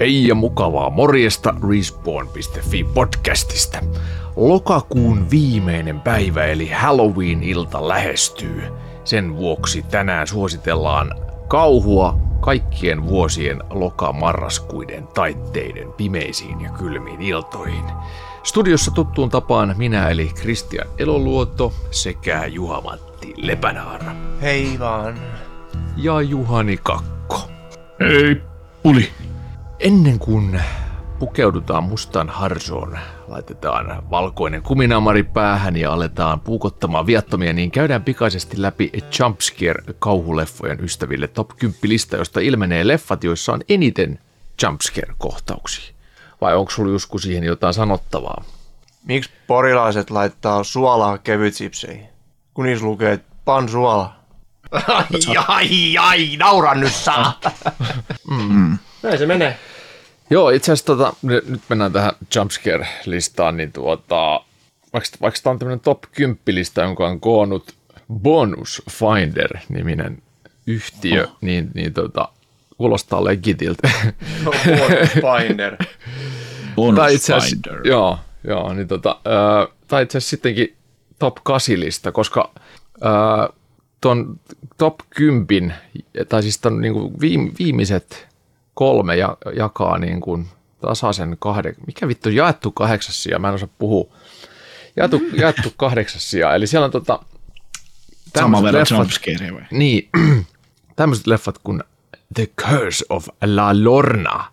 Hei ja mukavaa morjesta Respawn.fi podcastista. Lokakuun viimeinen päivä eli Halloween-ilta lähestyy. Sen vuoksi tänään suositellaan kauhua kaikkien vuosien lokamarraskuiden taitteiden pimeisiin ja kylmiin iltoihin. Studiossa tuttuun tapaan minä eli Kristian Eloluoto sekä Juha-Matti Lepänaara. Hei vaan. Ja Juhani Kakko. Ei, puli. Ennen kuin pukeudutaan mustaan harsoon, laitetaan valkoinen kuminamari päähän ja aletaan puukottamaan viattomia, niin käydään pikaisesti läpi Jumpscare kauhuleffojen ystäville top 10 lista, josta ilmenee leffat, joissa on eniten Jumpscare-kohtauksia. Vai onko sulla Jusku siihen jotain sanottavaa? Miksi porilaiset laittaa suolaa kevytsipseihin? Kun niissä lukee, että pan suola. Ai, ai, ai, nauran nyt saa. mm. Näin se menee. Joo, itse asiassa tota, nyt mennään tähän Jumpscare-listaan, niin tuota, vaikka, vaikka tämä on tämmöinen top 10 lista, jonka on koonnut Bonus Finder-niminen yhtiö, oh. niin, niin tota, kuulostaa legitiltä. No, Bonus Finder. Bonus tai itse asiassa, Finder. Joo, joo niin tota, äh, tai itse asiassa sittenkin top 8 lista, koska äh, ton top 10, tai siis ton niin viime, viimeiset kolme ja, jakaa niin kuin tasaisen kahden, mikä vittu jaettu kahdeksas sija, mä en osaa puhua. Jaettu, jaettu kahdeksas sija, eli siellä on tota, Sama verran leffat, vai? niin, tämmöiset leffat kuin The Curse of La Lorna,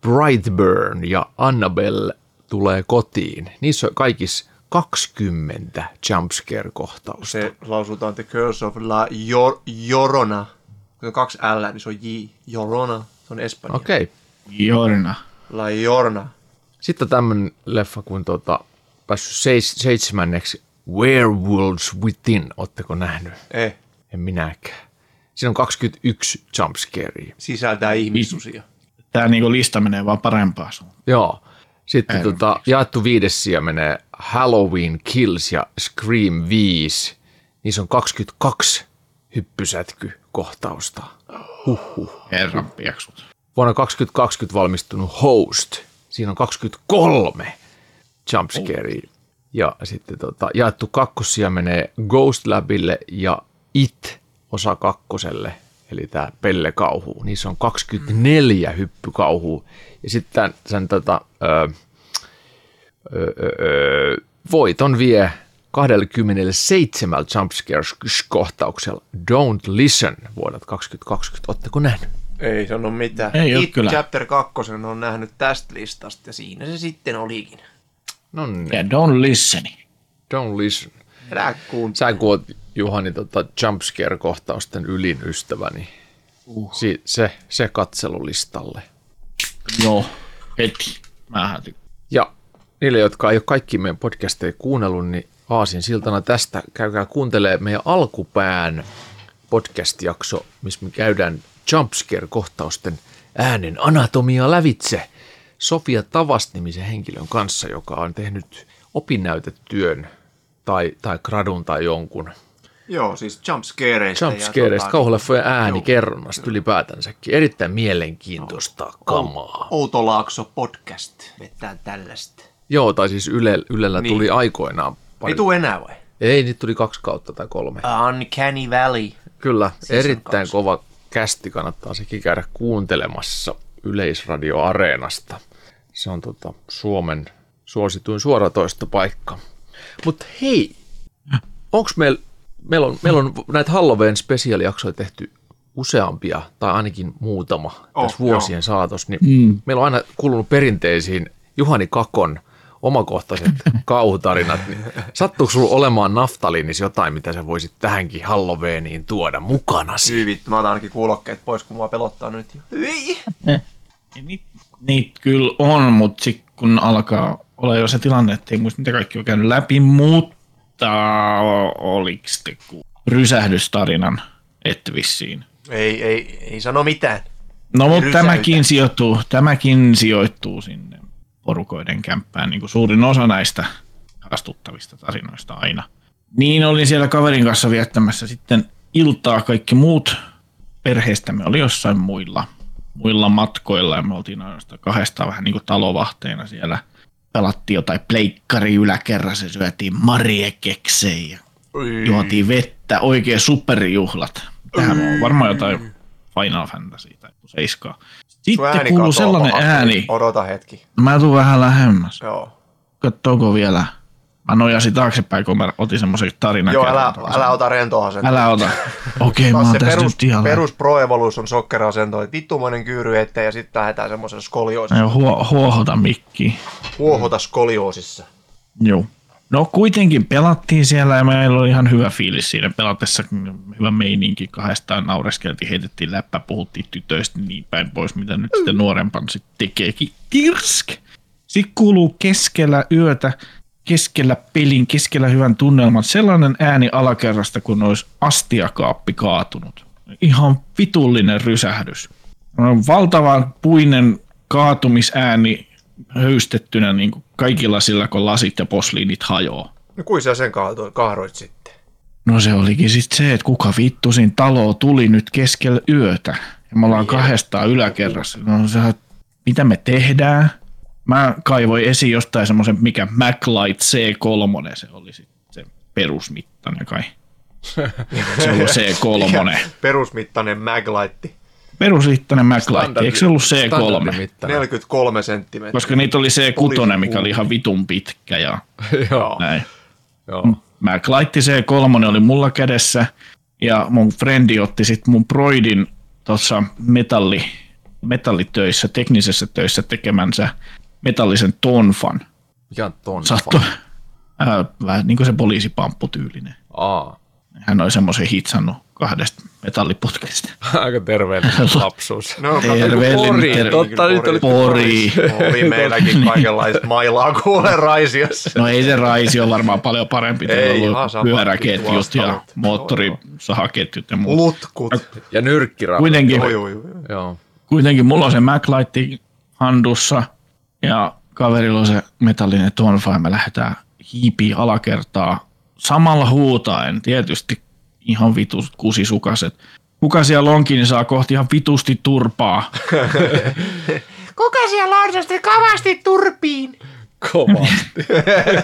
Brightburn ja Annabelle tulee kotiin. Niissä on kaikissa 20 jumpscare-kohtausta. Se lausutaan The Curse of La Jor- Jorona. Kun on kaksi L, niin se on J. Jorona. Se on Espanja. Okei. Okay. Jorna. La Jorna. Sitten on tämmöinen leffa kuin tota, päässyt seis, seitsemänneksi Werewolves Within. Oletteko nähnyt? Eh, En minäkään. Siinä on 21 jumpscarea. sisältää ihmissusia. Tää niinku lista menee vaan parempaa suuntaan. Joo. Sitten Ei, tota, jaettu viides sija menee Halloween Kills ja Scream 5. Niissä on 22 hyppysätky-kohtausta. Huhhuh. Herran pieksut. Vuonna 2020 valmistunut Host. Siinä on 23 jumpscarea. Ja sitten tota, jaettu kakkosia menee Ghost Labille ja It osa kakkoselle, eli tämä Pelle-kauhu. Niissä on 24 hyppykauhua. Ja sitten tämän, sen tota, ö, ö, ö, ö, voiton vie 27 jumpscare-kohtauksella Don't Listen vuodelta 2020. Oletteko nähnyt? Ei sano mitään. Ei It kyllä. Chapter 2 on nähnyt tästä listasta ja siinä se sitten olikin. No niin, Ja don't listen. Don't Listen. Älä kuuntele. Sä kun oot Juhani tota jumpscare-kohtausten ylin ystäväni, uh. si- se, se katselulistalle. Joo, heti. Mähän tykkään. Ja niille, jotka ei ole kaikki meidän podcasteja kuunnellut, niin aasin siltana tästä käykää kuuntelee meidän alkupään podcast-jakso, missä me käydään jumpscare-kohtausten äänen anatomia lävitse Sofia Tavast-nimisen henkilön kanssa, joka on tehnyt opinnäytetyön tai, tai gradun tai jonkun Joo, siis jumpscareista. ja jumpscareista, tota- kauhuleffojen Joo. äänikerronnasta ylipäätänsäkin. Erittäin mielenkiintoista kamaa. Outolaakso podcast vetää tällaista. Joo, tai siis Yle, Ylellä Niin. tuli aikoinaan pari. Ei tuu enää vai? Ei, niitä tuli kaksi kautta tai kolme. Uncanny Valley. Kyllä, Season erittäin kaksi. kova kästi kannattaa sekin käydä kuuntelemassa Yleisradio Areenasta. Se on tota, Suomen suosituin suoratoistopaikka. Mutta hei, onko meillä, meillä on, meillä on näitä Halloween spesiaalijaksoja tehty useampia, tai ainakin muutama Oh, tässä vuosien saatossa, niin Mm. meillä on aina kulunut perinteisiin Juhani Kakon omakohtaiset kauhutarinat. Niin sattuuko sulla olemaan naftaliinis jotain, mitä sä voisit tähänkin Halloweeniin tuoda mukanasi? Syy vittu, mä otan ainakin kuulokkeet pois, kun mua pelottaa nyt. Hyi! Niitä niit kyllä on, mutta sitten kun alkaa olla jo se tilanne, että ei muista mitä kaikki on käynyt läpi, mutta oliko te ku- rysähdystarinan ette vissiin? Ei, ei, ei sano mitään. No mutta tämäkin sijoittuu, tämäkin sijoittuu sinne porukoiden kämppään, niin kuin suurin osa näistä astuttavista tarinoista aina. Niin olin siellä kaverin kanssa viettämässä sitten iltaa, kaikki muut perheestämme oli jossain muilla muilla matkoilla ja me oltiin ainoastaan kahdestaan vähän niin kuin talovahteina siellä. Pelattiin jotain pleikkari yläkerrassa, syötiin mariekeksejä ja juotiin vettä, oikein superjuhlat. Tähän on varmaan jotain Final Fantasy tai 7. Sitten ääni kuuluu sellainen pahasti. ääni. Odota hetki. Mä tuun vähän lähemmäs. Joo. Katsooko vielä? Mä nojasin taaksepäin, kun mä otin semmoisen tarinan. Joo, älä, älä ota rentoa asentoa. älä ota. Okei, mä Taas oon tässä perus, nyt ihan... perus Pro Evolution sokkeraasento, että vittumainen kyyry eteen ja sitten lähdetään semmoisen skolioosissa. Joo, huo, huohota mikkiin. Huohota skolioosissa. Joo. No kuitenkin pelattiin siellä ja meillä oli ihan hyvä fiilis siinä pelatessa, hyvä meininki, kahdestaan naureskeltiin, heitettiin läppä, puhuttiin tytöistä niin päin pois, mitä nyt sitten nuorempan sitten tekeekin. Tirsk! Sitten kuuluu keskellä yötä, keskellä pelin, keskellä hyvän tunnelman sellainen ääni alakerrasta, kun olisi astiakaappi kaatunut. Ihan vitullinen rysähdys. Valtavan puinen kaatumisääni höystettynä niin kuin kaikilla sillä, kun lasit ja posliinit hajoaa. No kuin sä sen kahroit sitten? No se olikin sitten se, että kuka vittu siinä taloon tuli nyt keskellä yötä. Ja me ollaan kahdestaan yläkerrassa. No se, mitä me tehdään? Mä kaivoin esiin jostain semmoisen, mikä MacLight C3, se oli sitten se perusmittainen kai. Se oli C3. Perusmittainen maglaitti. Perusmittainen MacLight, eikö se ollut C3? Standardimittainen. 43 senttimetriä. Koska niitä oli C6, mikä oli ihan vitun pitkä ja Joo, näin. joo. MacLight C3 oli mulla kädessä ja mun frendi otti sitten mun Broidin tuossa metalli, metallitöissä, teknisessä töissä tekemänsä metallisen tonfan. Mikä on ton? Sattu, ää, vähän niin kuin se poliisipampputyylinen. Aa, Hän oli semmoisen hitsannut kahdesta metalliputkesta. aika terveellinen lapsuus. No, Terveellinen, Pori, terve- totta, nyt oli Pori. Oli meilläkin kaikenlaista mailaa kuule Raisiossa. No ei se raisi ole varmaan paljon parempi. Ei, ollut pyöräketjut ja moottorisahaketjut ja muuta. Lutkut. Ja nyrkkiraudat. Kuitenkin, Joo, joo, joo. Mulla on se MacLight handussa ja kaverilla on se metallinen tonfa ja me lähdetään hiipiin alakertaa samalla huutaen, tietysti ihan vitus kusisukaset. Kuka siellä onkin, niin saa kohti ihan vitusti turpaa. Kuka siellä on se kavasti turpiin? Kovasti.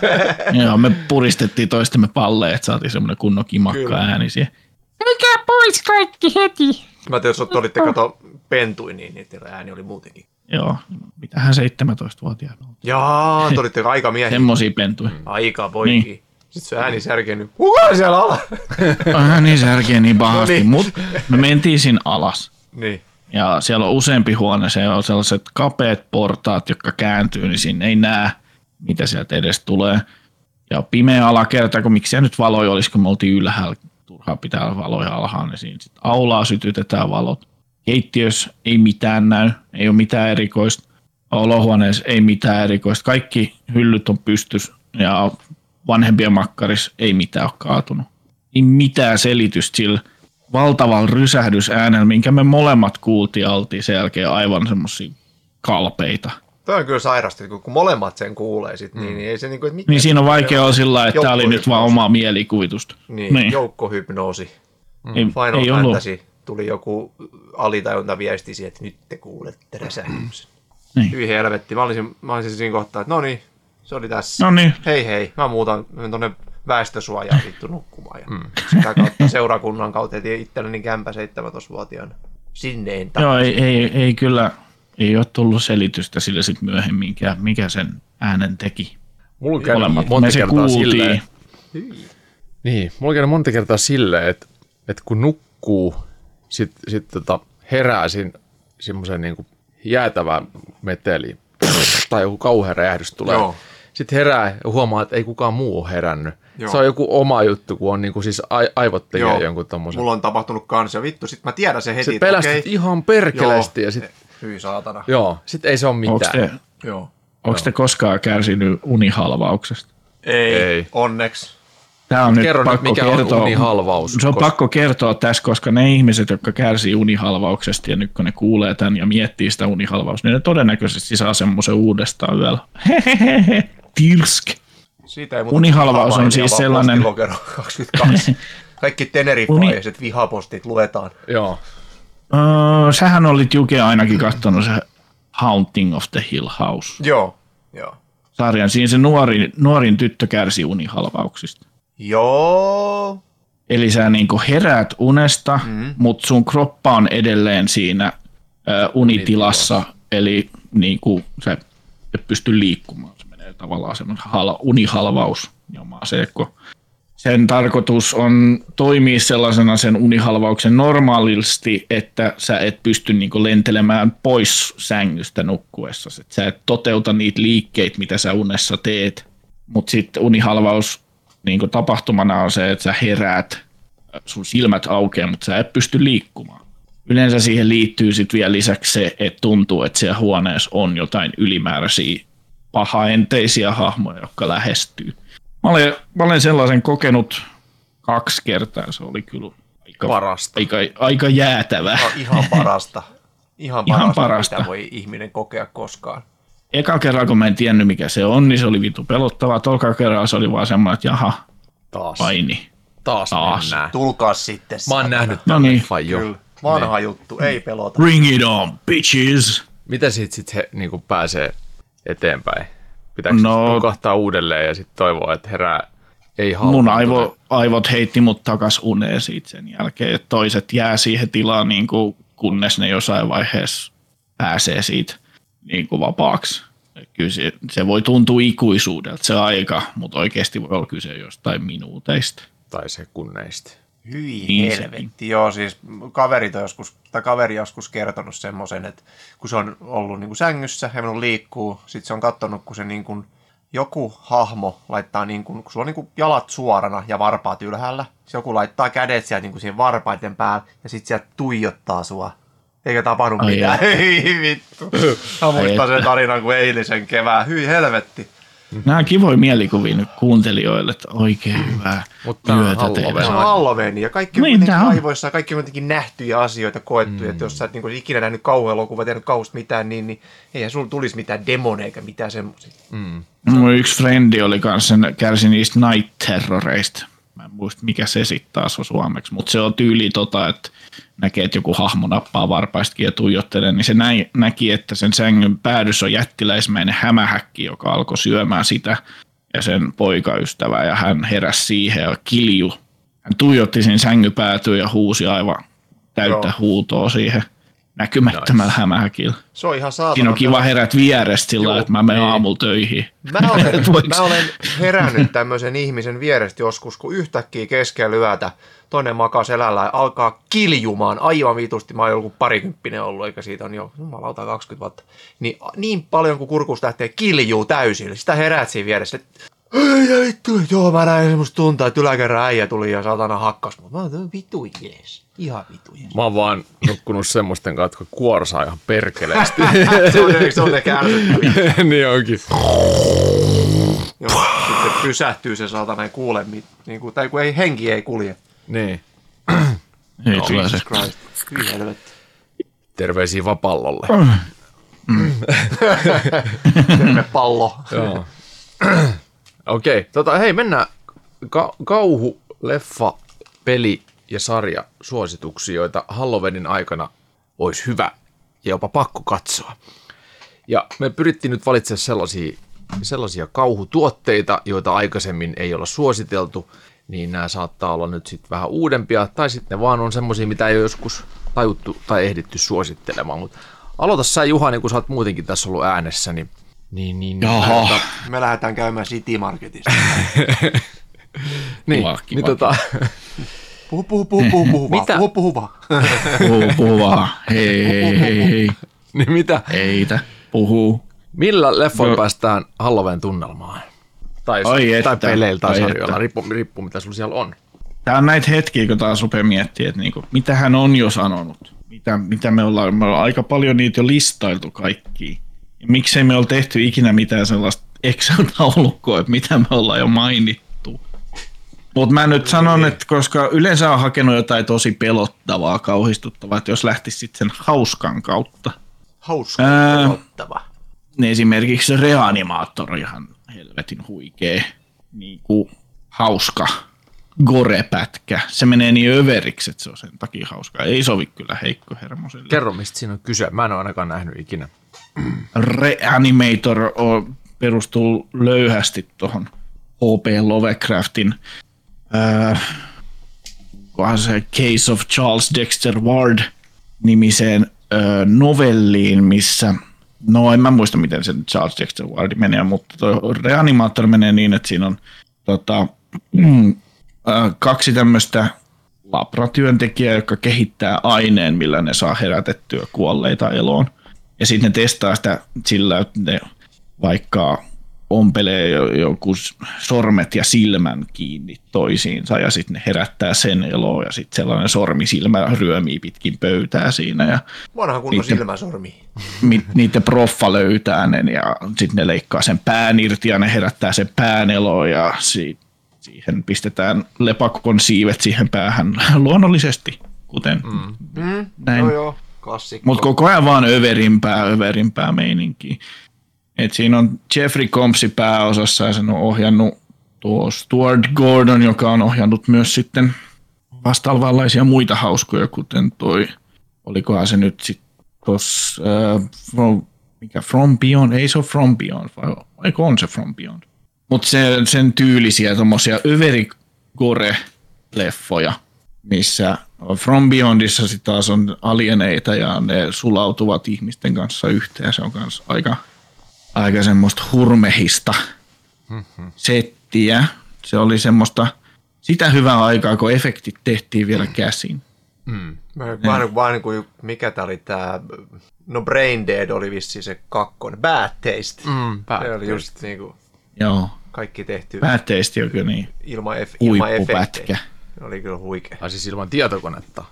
ja me puristettiin toistemme palleen, että saatiin semmoinen kunnon kimakka Kyllä. ääni siihen. Mikä pois kaikki heti? Mä tiedän, jos olitte kato pentui, niin niiden ääni oli muutenkin. Joo, mitähän 17-vuotiaana oltiin. Jaa, te olitte aika miehiä. Semmosia pentuja. Aika poikia. Niin. Sitten se ääni särkenyt. Kuka siellä ala? Vähän niin särkeä niin pahasti, No niin. mutta me mentiin siinä alas. niin. Ja siellä on useampi huone, se on sellaiset kapeat portaat, jotka kääntyy, niin sinne ei näe, mitä sieltä edes tulee. Ja pimeä alakerta, kun miksi nyt valoja olisi, kun me oltiin ylhäällä, turhaa pitää olla valoja alhaalla, niin siinä sit aulaa sytytetään valot. Keittiössä ei mitään näy, ei ole mitään erikoista. Olohuoneessa ei mitään erikoista. Kaikki hyllyt on pystys ja vanhempien makkaris ei mitään ole kaatunut. Ei mitään selitystä sillä valtavalla rysähdysäänellä, minkä me molemmat kuultiin ja oltiin sen jälkeen aivan semmoisia kalpeita. Toi on kyllä sairasta, että kun- molemmat sen kuulee sit, niin, niin ei se niinku, että Niin siinä on vaikea olla sillä että tämä oli nyt vaan omaa mielikuvitusta. Niin, niin. joukkohypnoosi. Ei, Final ei ollut. Fantasy. Tuli joku alitajunta viestisi, että nyt te kuulette räsähdyksen. Niin. Hyi helvetti. Mä olisin, mä olisin siinä kohtaa, että no niin, se oli tässä. No niin, Hei hei, mä muutan tonne väestösuojaan vittu nukkumaan. Ja mm. Sitä kautta seurakunnan kautta etin itselleni kämpä 17-vuotiaana. Sinne en joo, ei, ei, ei kyllä, ei ole tullut selitystä sille sit myöhemmin, mikä, mikä sen äänen teki. Mulla Molemmat. monta kertaa silleen. Niin, mulla käynyt monta kertaa silleen, että, että kun nukkuu, sitten sit tota, herää semmoisen niin jäätävän meteli tai joku kauhean räjähdys tulee. Joo. Sitten herää ja huomaa, että ei kukaan muu ole herännyt. Joo. Se on joku oma juttu, kun on niin kuin siis ai- aivot tekee Joo. jonkun tommosen. Mulla on tapahtunut kanssa. Vittu, sit mä tiedän sen heti. Sitten että pelästyt okei, ihan perkeleesti ja sitten Hyi saatana. joo, sit ei se ole mitään. te, Joo. onko te koskaan kärsinyt unihalvauksesta? Ei, Ei. onneksi. Tämä on Kerro nyt nyt, pakko mikä on kertoa. unihalvaus, Se on koska- pakko kertoa tässä, koska ne ihmiset, jotka kärsii unihalvauksesta ja nyt kun ne kuulee tämän ja miettii sitä unihalvausta, niin ne todennäköisesti saa semmoisen uudestaan yöllä. Hehehehe, tirsk. Siitä ei muuta Unihalvaus on siis sellainen- postilokero 22. Kaikki tenerifaiset vihapostit luetaan. Joo. öö, sähän olit Juke ainakin katsonut se Haunting of the Hill House Joo, joo. sarjan. Siinä se nuori, nuorin tyttö kärsi unihalvauksista. Joo. Eli sä niinku heräät unesta, mm. mutta sun kroppa on edelleen siinä ö, unitilassa, eli niinku sä et pysty liikkumaan. Tavallaan semmoinen hal- unihalvaus. Se, kun sen tarkoitus on toimia sellaisena sen unihalvauksen normaalisti, että sä et pysty niinku lentelemään pois sängystä nukkuessa. Et sä et toteuta niitä liikkeitä, mitä sä unessa teet. Mutta sitten unihalvaus niinku tapahtumana on se, että sä heräät, sun silmät aukeaa, mutta sä et pysty liikkumaan. Yleensä siihen liittyy sitten vielä lisäksi se, että tuntuu, että siellä huoneessa on jotain ylimääräisiä pahaenteisiä hahmoja, jotka lähestyy. Mä olen, mä olen sellaisen kokenut kaksi kertaa, se oli kyllä aika, Parasta. aika, aika jäätävä. No, ihan parasta. Ihan Ihan parasta, parasta. mitä voi ihminen kokea koskaan. Eka kerran, kun mä en tiennyt mikä se on, niin se oli vittu pelottavaa. Toka kerralla se oli vaan semmoinen, että jaha, Taas. paini. Taas, Taas. mennään. Tulkaa sitten. Mä oon nähnyt No tämän niin. leffan jo. Kyllä. Vanha juttu, ei pelota. Bring it on, bitches! Mitä siitä sitten he niin pääsee eteenpäin? Pitääkö No- nukahtaa uudelleen ja sitten toivoa, että herää ei halua. Mun aivo, aivot heitti mut takas uneen siitä sen jälkeen, että toiset jää siihen tilaan, niin kuin, kunnes ne jossain vaiheessa pääsee siitä niin kuin vapaaksi. Kyllä se, se voi tuntua ikuisuudelta se aika, mutta oikeasti voi olla kyse jostain minuuteista. Tai sekunneista. Hyi Niin helvetti, joo siis kaverit on joskus, tai kaveri joskus kertonut semmoisen, että kun se on ollut niin kuin sängyssä ja mennyt liikkuu, sitten se on katsonut, kun se niin kuin, joku hahmo laittaa, niin kuin, kun sulla on niin kuin jalat suorana ja varpaat ylhäällä, se joku laittaa kädet sieltä niin kuin siihen varpaiden päälle ja sitten sieltä tuijottaa sua. Eikä tapahdu Ai mitään. Ei vittu. Mä muistan sen tarinan kuin eilisen kevään. Hyi helvetti. Nämä on kivoja mielikuvia nyt kuuntelijoille, että oikein hyvää Mutta tää on yötä Halloween. teille. Se on Halloween ja kaikki on Niin, kuitenkin aivoissa kaikki on kuitenkin nähtyjä asioita koettu. Mm. Että jos sä et niin ikinä nähnyt kauhuelokuvaa, tehnyt kauhusta mitään, niin, niin eihän sulla tulisi mitään demoneja eikä mitään semmoisia. Mun yksi frendi oli kanssa sen, kärsi niistä night terroreista. Mä en muista mikä se sitten taas on suomeksi, mutta se on tyyli tota, että näkee, että joku hahmo nappaa varpaistakin ja tuijottelee, niin se näin, näki, että sen sängyn päädyssä on jättiläismäinen hämähäkki, joka alkoi syömään sitä ja sen poikaystävää ja hän heräsi siihen ja kilju. Hän tuijotti sen sängypäätyyn ja huusi aivan täyttä Joo. huutoa siihen näkymättömällä hämähäkillä. Se on ihan saatana. Siinä on kiva herät vierestä sillä että mä menen niin. aamulla töihin. Mä olen, mä olen herännyt tämmöisen ihmisen vierestä joskus, kun yhtäkkiä keskellä yötä toinen makaa selällä ja alkaa kiljumaan aivan vitusti. Mä oon joku parikymppinen ollut, eikä siitä on jo jumalauta 20 vuotta. Niin, niin paljon kuin kurkusta lähtee kiljuu täysin. Sitä heräät siinä vieressä, ei ja vittu, joo mä näin semmoista tuntaa, että yläkerran äijä tuli ja satana hakkas mut. Mä oon vittu jees. Ihan jees. Mä oon vaan nukkunut semmoisten kanssa, jotka kuorsaa ihan perkeleesti. se on, se on niin onkin. Joo, sitten pysähtyy se saatana ei kuule, mit, niin kuin, tai kun ei, henki ei kulje. Niin. Ei tulee se. Jesus Christ. Helvetti. Terveisiä vapallolle. Terve pallo. Joo. Okei, okay, tota, hei mennään ka- kauhu, leffa, peli ja sarja suosituksia, joita Halloweenin aikana olisi hyvä ja jopa pakko katsoa. Ja me pyrittiin nyt valitsemaan sellaisia, sellaisia kauhutuotteita, joita aikaisemmin ei olla suositeltu, niin nämä saattaa olla nyt sitten vähän uudempia, tai sitten ne vaan on semmoisia, mitä ei ole joskus tajuttu tai ehditty suosittelemaan. Mutta aloita sä Juha, niin kun sä oot muutenkin tässä ollut äänessä, niin, niin, niin Jaha. Me lähdetään käymään City Marketista. niin, niin tota, Puhu, puhu, puhu, puhu, puhu vaan. Mitä? Puhu, puhu vaan. Puhu, puhu vaan. Hei, hei, hei, hei. niin mitä, Eitä, puhuu. millä leffoilla Joo. päästään Halloween tunnelmaan? Tai, Ai tai että, peleillä tai ai sarjoilla, riippuu, riippuu mitä sulla siellä on. Tää on näitä hetkiä, kun taas rupeaa miettimään, että niinku, mitä hän on jo sanonut. Mitä, mitä me ollaan, me ollaan aika paljon niitä jo listailtu kaikki. Ja miksei me ole tehty ikinä mitään sellaista Excel-taulukkoa, että mitä me ollaan jo mainittu. Mutta mä nyt sanon, että koska yleensä on hakenut jotain tosi pelottavaa, kauhistuttavaa, että jos lähtisi sitten sen hauskan kautta, Hauska. Ää. Pelottava. niin esimerkiksi se reanimaattori ihan helvetin huikee, niin kuin hauska gore-pätkä. Se menee niin överiksi, että se on sen takia hauskaa. Ei sovi kyllä Heikko Hermoselle. Kerro, mistä siinä on kyse. Mä en ole ainakaan nähnyt ikinä. Reanimator on, perustuu löyhästi tuohon H.P. Lovecraftin äh, se Case of Charles Dexter Ward nimiseen äh, novelliin, missä No en mä muista, miten se Charles Dexter Ward menee, mutta tuo Reanimator menee niin, että siinä on tota, mm, äh, kaksi tämmöistä labratyöntekijää, jotka kehittää aineen, millä ne saa herätettyä kuolleita eloon. Ja sitten ne testaa sitä sillä, että ne vaikka ompelee joku sormet ja silmän kiinni toisiinsa ja sitten ne herättää sen eloon ja sitten sellainen sormisilmä ryömii pitkin pöytää siinä. Ja Vanha kunnon silmäsormi. niiden proffa löytää ne ja sitten ne leikkaa sen pään irti ja ne herättää sen pään eloon ja si- siihen pistetään lepakon siivet siihen päähän luonnollisesti, kuten mm. näin. Joo joo, klassikko. Mutta koko ajan vaan överimpää, överimpää meininkiä. Et siinä on Jeffrey Combsi pääosassa ja sen on ohjannut tuo Stuart Gordon, joka on ohjannut myös sitten vastaavanlaisia muita hauskoja, kuten toi, olikohan se nyt sitten tuossa, äh, mikä From Beyond, ei se ole From Beyond, vai eikö on se From Beyond? Mutta se, sen tyylisiä tuommoisia överigore-leffoja, missä From Beyondissa sitten taas on alieneita ja ne sulautuvat ihmisten kanssa yhteen. Se on myös aika, aika semmoista hurmehista settiä. Se oli semmoista sitä hyvää aikaa, kun efektit tehtiin vielä käsin. Mä, vaan, vaan niin kuin, mikä tää oli tää, no Brain Dead oli vissiin se kakkonen, Bad Taste. Mm, bad se oli taste. just niin kuin, Joo, kaikki tehty päätteisesti on kyllä niin ilman, ef- ilman huippupätkä. efektejä. Se oli kyllä huikea. Tai siis ilman tietokonetta.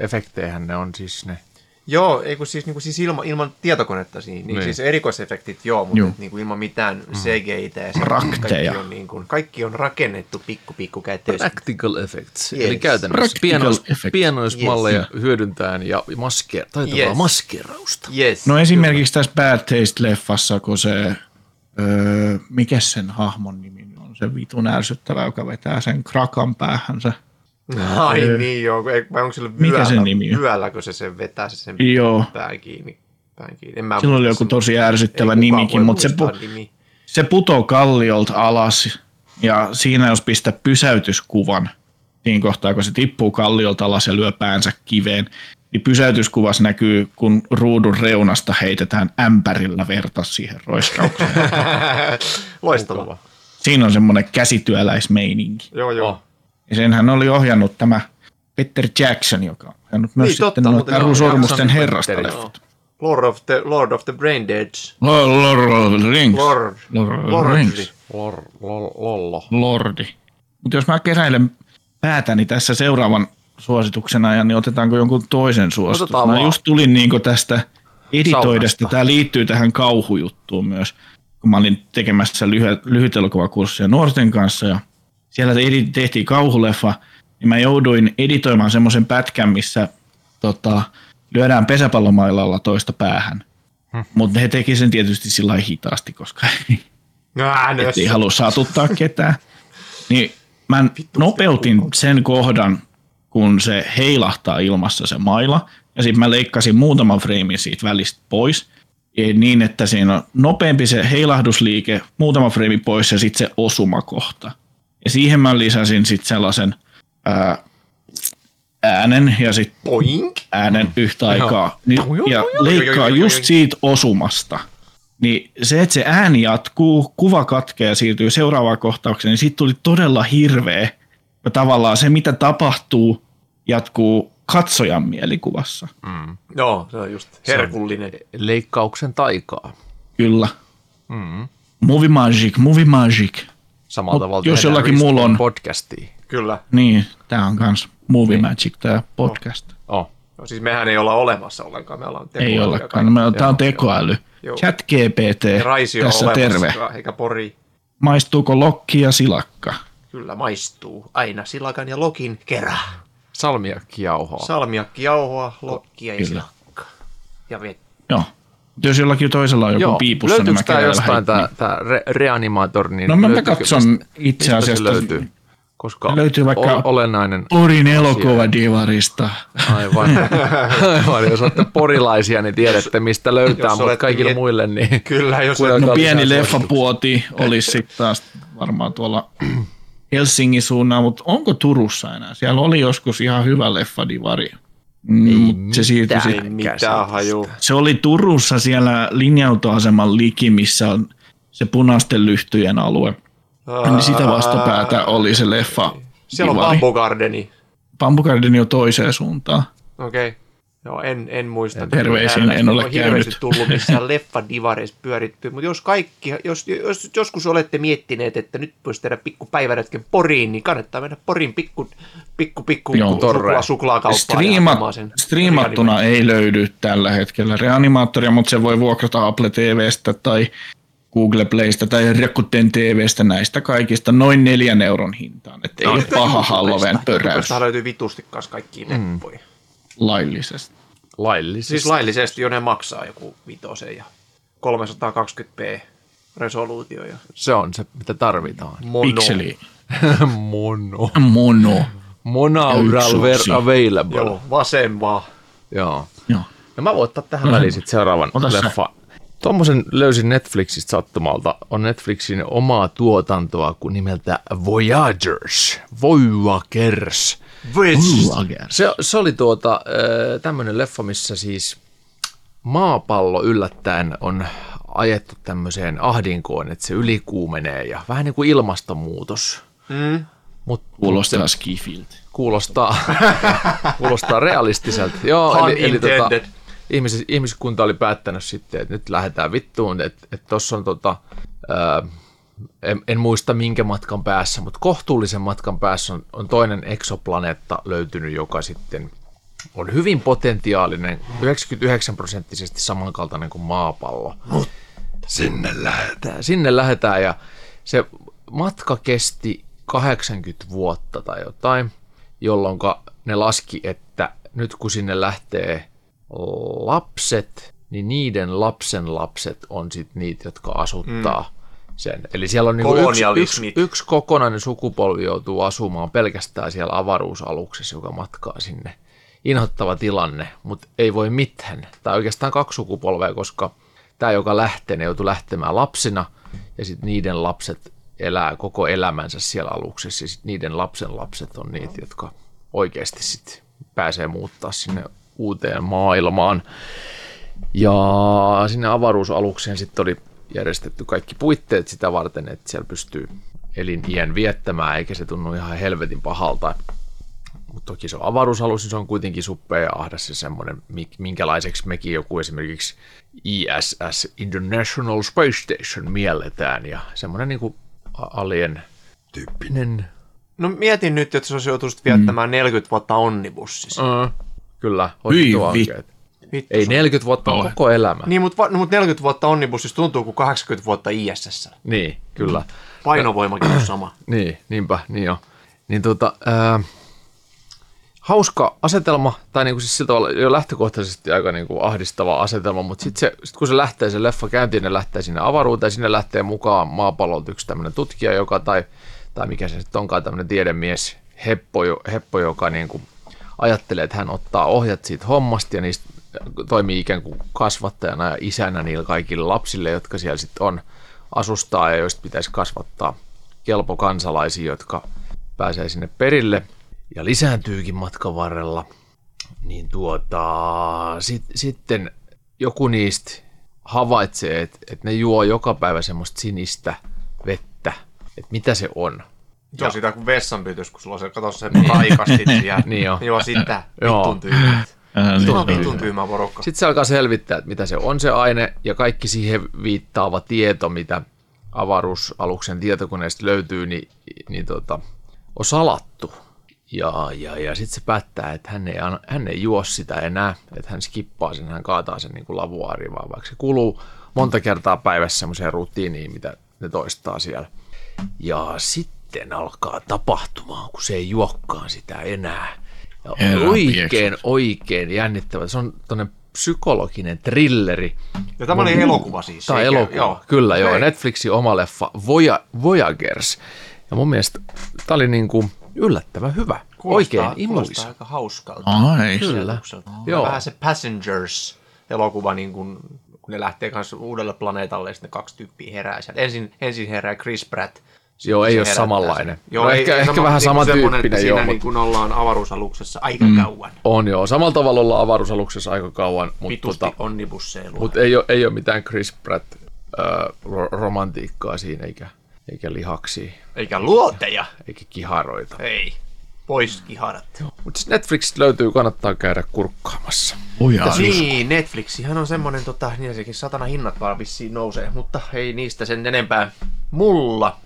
Efekteihän ne on siis ne. Joo, ei kun siis, niin kuin, siis ilman, ilman tietokonetta siinä, niin, Niin. siis erikoisefektit joo, mutta Joo. niin kuin ilman mitään mm. CGI-tä ja se, Rakteja. kaikki on, niin kuin, kaikki on rakennettu pikku pikku kätössä. Practical effects. Yes. Eli käytännössä pienois, pienoismalleja yes. hyödyntäen ja maske, taitavaa Yes. maskerausta. Yes. No esimerkiksi tässä Bad Taste-leffassa, kun se, öö, mikä sen hahmon nimi on, se vitun ärsyttävä, joka vetää sen krakan päähänsä. Ai niin joo, ei- vai onko sillä Mikä vyöllä, sen nimi on? vyöllä, kun se sen vetää se sen Joo. pään kiinni. Pään kiinni. En mä Sillä oli joku sen- tosi ei ärsyttävä kukaan nimikin, mutta se, pu- nimiä. se putoo kalliolta alas ja siinä jos pistää pysäytyskuvan siinä kohtaa, kun se tippuu kalliolta alas ja lyö päänsä kiveen, niin pysäytyskuvassa näkyy, kun ruudun reunasta heitetään ämpärillä verta siihen roiskaukseen. Loistavaa. Siinä on semmoinen käsityöläismeininki. Joo, joo. Oh. Ja senhän oli ohjannut tämä Peter Jackson, joka on ohjannut myös Niin, sitten totta, Taru joo, Sormusten herrasta. Lord of the, Lord of the Brain Deads. Lord, Lord of the Rings. Lord. Lord of the Lordi. Rings. Lor, lol, lollo. Lordi. Mutta jos mä keräilen päätäni tässä seuraavan suosituksena, ja niin otetaanko jonkun toisen suosituksen? Mä vaan. just tulin niinku tästä editoidesta. Tämä liittyy tähän kauhujuttuun myös, kun mä olin tekemässä lyhy- lyhytelokuvakurssia nuorten kanssa, ja siellä tehtiin kauhuleffa, niin mä jouduin editoimaan semmoisen pätkän, missä tota, lyödään pesäpallomailalla toista päähän. Mutta he teki sen tietysti sillä hitaasti, koska Äänös. ei halua satuttaa ketään. Niin mä nopeutin sen kohdan, kun se heilahtaa ilmassa se maila, ja sitten mä leikkasin muutaman freimin siitä välistä pois, niin että siinä on nopeampi se heilahdusliike, muutama freimi pois ja sitten se osumakohta. Ja siihen mä lisäsin sitten sellaisen ää, äänen ja sitten äänen yhtä aikaa niin, ja leikkaa just siitä osumasta. Niin se, että se ääni jatkuu, kuva katkeaa ja siirtyy seuraavaan kohtaukseen, niin siitä tuli todella hirveä. Ja tavallaan se, mitä tapahtuu, jatkuu katsojan mielikuvassa. Joo, se on just herkullinen. Leikkauksen taikaa. Kyllä. Mm. Movie Magic, Movie Magic. Samalta Mut tavalla jos jollakin muulla on- podcastia. Kyllä. Niin, tämä on kans Movie Magic, tämä podcast. Oh. No, siis mehän ei olla olemassa ollenkaan, me ollaan Ei tekoälyä olekaan. kaikki. No, Tämä on tekoäly. Joo. Chat GPT, tässä terve. olemassa, eikä pori. Maistuuko lokki ja silakka? Kyllä maistuu. Aina silakan ja lokin kerää. Salmiakki jauhoa. Salmiakki jauhoa, lokkia ja Kyllä. silakka. Ja vet. Joo. Jos jollakin toisella on joku Joo, piipussa, niin mä tämä jostain tämä, tämä re- reanimator? Niin No mä, katson mistä- itse mistä se asiassa. löytyy? koska Löytyy vaikka- ol- olennainen Porin elokuva divarista. Aivan. Aivan. Jos olette porilaisia, niin tiedätte, mistä löytää, Jos mutta kaikille miet- muille, niin Kyllä, jos Kuunnelkaa No pieni leffapuoti olisi sitten taas varmaan tuolla Helsingin suunnalla, mutta onko Turussa enää? Siellä oli joskus ihan hyvä leffadivari. Mm, se siirtyi mitään. sit, ei käsitystä. mitään haju. se oli Turussa siellä linja-autoaseman liki, missä on se punaisten lyhtyjen alue. Niin sitä vastapäätä oli se leffa. Siellä on divari. Bambu Gardeni. Bambu Gardeni on toiseen suuntaan. Okei. Okay. Joo, en, en muista. Terveisiin, en ole on hirveästi käynyt. tullut missään leffadivareissa pyöritty, mutta jos kaikki, jos, jos joskus olette miettineet, että nyt voisi tehdä pikku päiväretken Poriin, niin kannattaa mennä Poriin pikku, pikku, pikku Joo. suklaa, suklaakauppaan. Striima, ja sen striimattuna ei löydy tällä hetkellä reanimaattoria, mutta se voi vuokrata Apple TVstä tai Google Playstä tai Rakuten TVstä näistä kaikista noin neljän euron hintaan. Että ei ole paha Halloween pöräys Tästä löytyy vitusti kanssa kaikkiin mm. Laillisesti. laillisesti. Siis laillisesti jo ne maksaa joku vitosen ja 320p resoluutio ja se on se, mitä tarvitaan. mono. Pikseli. Mono. Mono. Monaural ver available. Joo, vasen vaan. Joo. Joo. No mä voin ottaa tähän väliin sit seuraavan ota leffa. Tuommoisen löysin Netflixistä sattumalta. On Netflixin omaa tuotantoa kuin nimeltä Voyagers. Voyagers. Se, se oli tuota, tämmöinen leffa, missä siis maapallo yllättäen on ajettu tämmöiseen ahdinkoon, että se ylikuumenee ja vähän niin kuin ilmastonmuutos. Mm. Mut Kuulostaa skifiltä. kuulostaa, kuulostaa realistiselta. Joo, eli, eli tota, ihmis, ihmiskunta oli päättänyt sitten, että nyt lähdetään vittuun, että että tuossa on tota, ää, en, en muista minkä matkan päässä, mutta kohtuullisen matkan päässä on, on toinen eksoplaneetta löytynyt, joka sitten on hyvin potentiaalinen, 99 prosenttisesti samankaltainen kuin maapallo. Mutta sinne lähdetään. Sinne lähdetään ja se matka kesti 80 vuotta tai jotain, jolloin ne laski, että nyt kun sinne lähtee lapset, niin niiden lapsen lapset on sitten niitä, jotka asuttaa mm. Sen. Eli siellä on niinku yksi, yksi, yksi kokonainen sukupolvi joutuu asumaan pelkästään siellä avaruusaluksessa, joka matkaa sinne. Inhottava tilanne, mutta ei voi mitään. Tai oikeastaan kaksi sukupolvea, koska tämä, joka lähtee, ne joutuu lähtemään lapsina, ja sitten niiden lapset elää koko elämänsä siellä aluksessa, ja niiden lapsen lapset on niitä, jotka oikeasti sitten pääsee muuttaa sinne uuteen maailmaan. Ja sinne avaruusalukseen sitten oli järjestetty kaikki puitteet sitä varten, että siellä pystyy eliniän viettämään, eikä se tunnu ihan helvetin pahalta. Mutta toki se on avaruusalus, niin se on kuitenkin suppea ja ahdas ja semmoinen, minkälaiseksi mekin joku esimerkiksi ISS, International Space Station, mielletään. Ja semmoinen niin kuin alien tyyppinen. No mietin nyt, että se olisi joutunut viettämään mm. 40 vuotta onnibussissa. Uh, kyllä, Hyi. Vittu, Ei se- 40 vuotta on Ole. koko elämä. Niin, mutta, no, mutta 40 vuotta onnibussissa tuntuu kuin 80 vuotta ISS. Niin, kyllä. Painovoimakin on sama. Niin, niinpä, niin jo. Niin tota, ää, hauska asetelma, tai niinku siis sillä tavalla jo lähtökohtaisesti aika niinku ahdistava asetelma, mutta sitten se, sit kun se lähtee se leffa käyntiin, ne lähtee sinne avaruuteen, sinne lähtee mukaan maapallolta yksi tämmöinen tutkija, joka, tai, tai mikä se sitten onkaan, tämmöinen tiedemies, Heppo, jo- Heppo joka niinku ajattelee, että hän ottaa ohjat siitä hommasta ja niistä toimii ikään kuin kasvattajana ja isänä niille kaikille lapsille, jotka siellä sitten on asustaa ja joista pitäisi kasvattaa kelpo kansalaisia, jotka pääsee sinne perille ja lisääntyykin matkan varrella. Niin tuota, sit, sitten joku niistä havaitsee, että, että ne juo joka päivä semmoista sinistä vettä. Että mitä se on. Se on sitä kuin vessanpyytys, kun sulla on se, kato se raikastit siellä. Niin jo. Joo, sitä. Joo. Vittun tyhmä. Ää, niin, tyhmä porukka. Sitten se alkaa selvittää, että mitä se on se aine, ja kaikki siihen viittaava tieto, mitä avaruusaluksen tietokoneesta löytyy, niin, niin tota, on salattu. Ja, ja, ja sitten se päättää, että hän ei, hän ei juo sitä enää, että hän skippaa sen, hän kaataa sen niin kuin lavuaariin, vaan vaikka se kuluu monta kertaa päivässä semmoiseen rutiiniin, mitä ne toistaa siellä. Ja sitten alkaa tapahtumaan, kun se ei juokkaan sitä enää. Ja Herra oikein, pieksus. oikein jännittävä. Se on tuonne psykologinen trilleri. Ja tämä oli elokuva siis. Tämä on eikä- elokuva, Joo. kyllä joo. Netflixin oma leffa Voya, Voyagers. Ja mun mielestä tämä oli niin kuin yllättävän hyvä. Kuulostaa- Oikein imuisa. aika hauskalta. Ai. Kyllä. Joo. Vähän se Passengers-elokuva, niin kun, kun ne lähtee kanssa uudelle planeetalle ja sitten kaksi tyyppiä herää sieltä. Ensin, ensin herää Chris Pratt. Sitten Joo, ei se ole samanlainen. sen. No ehkä- ehkä vähän niin kuin semmoinen, samantyyppinen, että joo, Siinä niin mutta- kun ollaan avaruusaluksessa aika mm. kauan. On joo. Samalla tavalla ollaan avaruusaluksessa aika kauan, mutta tota, onnibusseilua. mut ei, ole, ei ole mitään Chris Pratt äh, ro- romantiikkaa siinä, eikä, eikä lihaksia, Eikä luoteja. eikä kiharoita. Ei. Pois kiharat. Mutta siis Netflix löytyy, kannattaa käydä kurkkaamassa. Ujaa. Niin, Netflixihän on semmonen, tota, niin sekin satana hinnat vaan vissiin nousee, mutta ei niistä sen enempää. Mulla,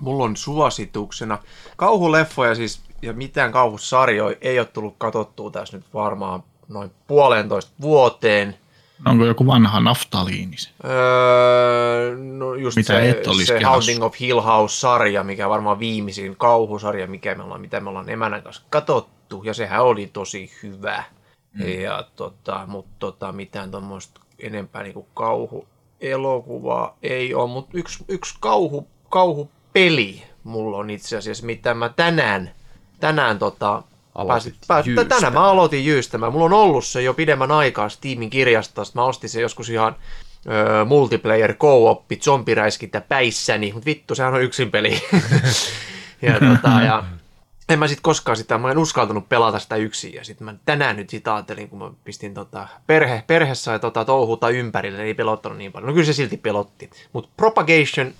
mulla on suosituksena kauhuleffoja siis, ja mitään kauhusarjoja ei ole tullut katsottua tässä nyt varmaan noin puolentoista vuoteen. Onko joku vanha naftaliini? se? Öö, no just Mitä se, et olisi se? Haunting of Hill House-sarja, mikä on varmaan viimeisin kauhusarja, mikä me ollaan, mitä me ollaan emänän kanssa katsottu, ja sehän oli tosi hyvä. Mm. Ja tota, mutta tota, mitään tuommoista enempää niinku kauhuelokuvaa ei ole, mutta yksi, yksi kauhu, kauhupeli mulla on itse asiassa, mitä mä tänään, tänään tota, pääsin, pääsin, tänään mä aloitin jyystämään. Mulla on ollut se jo pidemmän aikaa Steamin kirjastosta. Mä ostin se joskus ihan ö, multiplayer co-oppi zombiräiskintä päissäni, mutta vittu, sehän on yksin peli. ja, tota, ja en mä sit koskaan sitä, mä en uskaltanut pelata sitä yksin, ja sitten mä tänään nyt sitä ajattelin, kun mä pistin tota, perhe, perhessä ja tota, touhuta ympärille, niin ei pelottanut niin paljon. No kyllä se silti pelotti. Mutta propagation,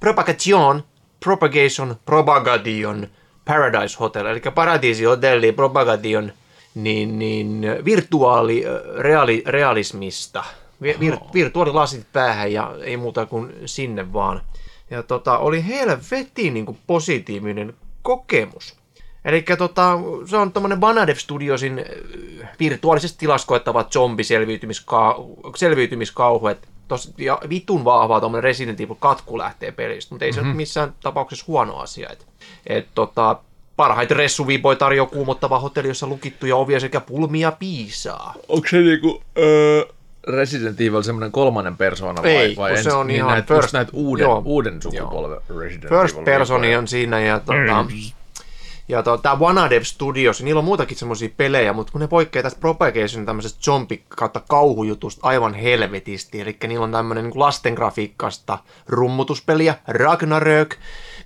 propagation, propagation, propagation, Paradise Hotel, eli Paradiisi Hotelli, propagation, niin, niin virtuaali reaali, realismista. Vi- Vir, virtuaalilasit päähän ja ei muuta kuin sinne vaan. Ja tota, oli helvetin niin kuin positiivinen kokemus. Eli tota, se on tuommoinen Banadev Studiosin virtuaalisessa tilassa koettava zombiselviytymiskauhu, selviytymiskauhu, että tos, ja vitun vahvaa tuommoinen Resident Evil katku lähtee pelistä, mutta ei se mm-hmm. missään tapauksessa huono asia. Et, et tota, parhaiten ressuviipoja tarjoaa kuumottava hotelli, jossa lukittuja ovia sekä pulmia piisaa. Onko se niinku öö, Resident Evil semmoinen kolmannen persona vai, Ei, vai se on niin ihan näitä, first- näitä uuden, joo, uuden sukupolven Resident First Evil personi viipoja? on siinä ja tota, ja to, tämä Wanadev Studios, niillä on muutakin semmoisia pelejä, mutta kun ne poikkeaa tästä Propagation tämmöisestä zombi kautta kauhujutusta aivan helvetisti, eli niillä on tämmöinen niin lasten grafiikasta rummutuspeliä, Ragnarök,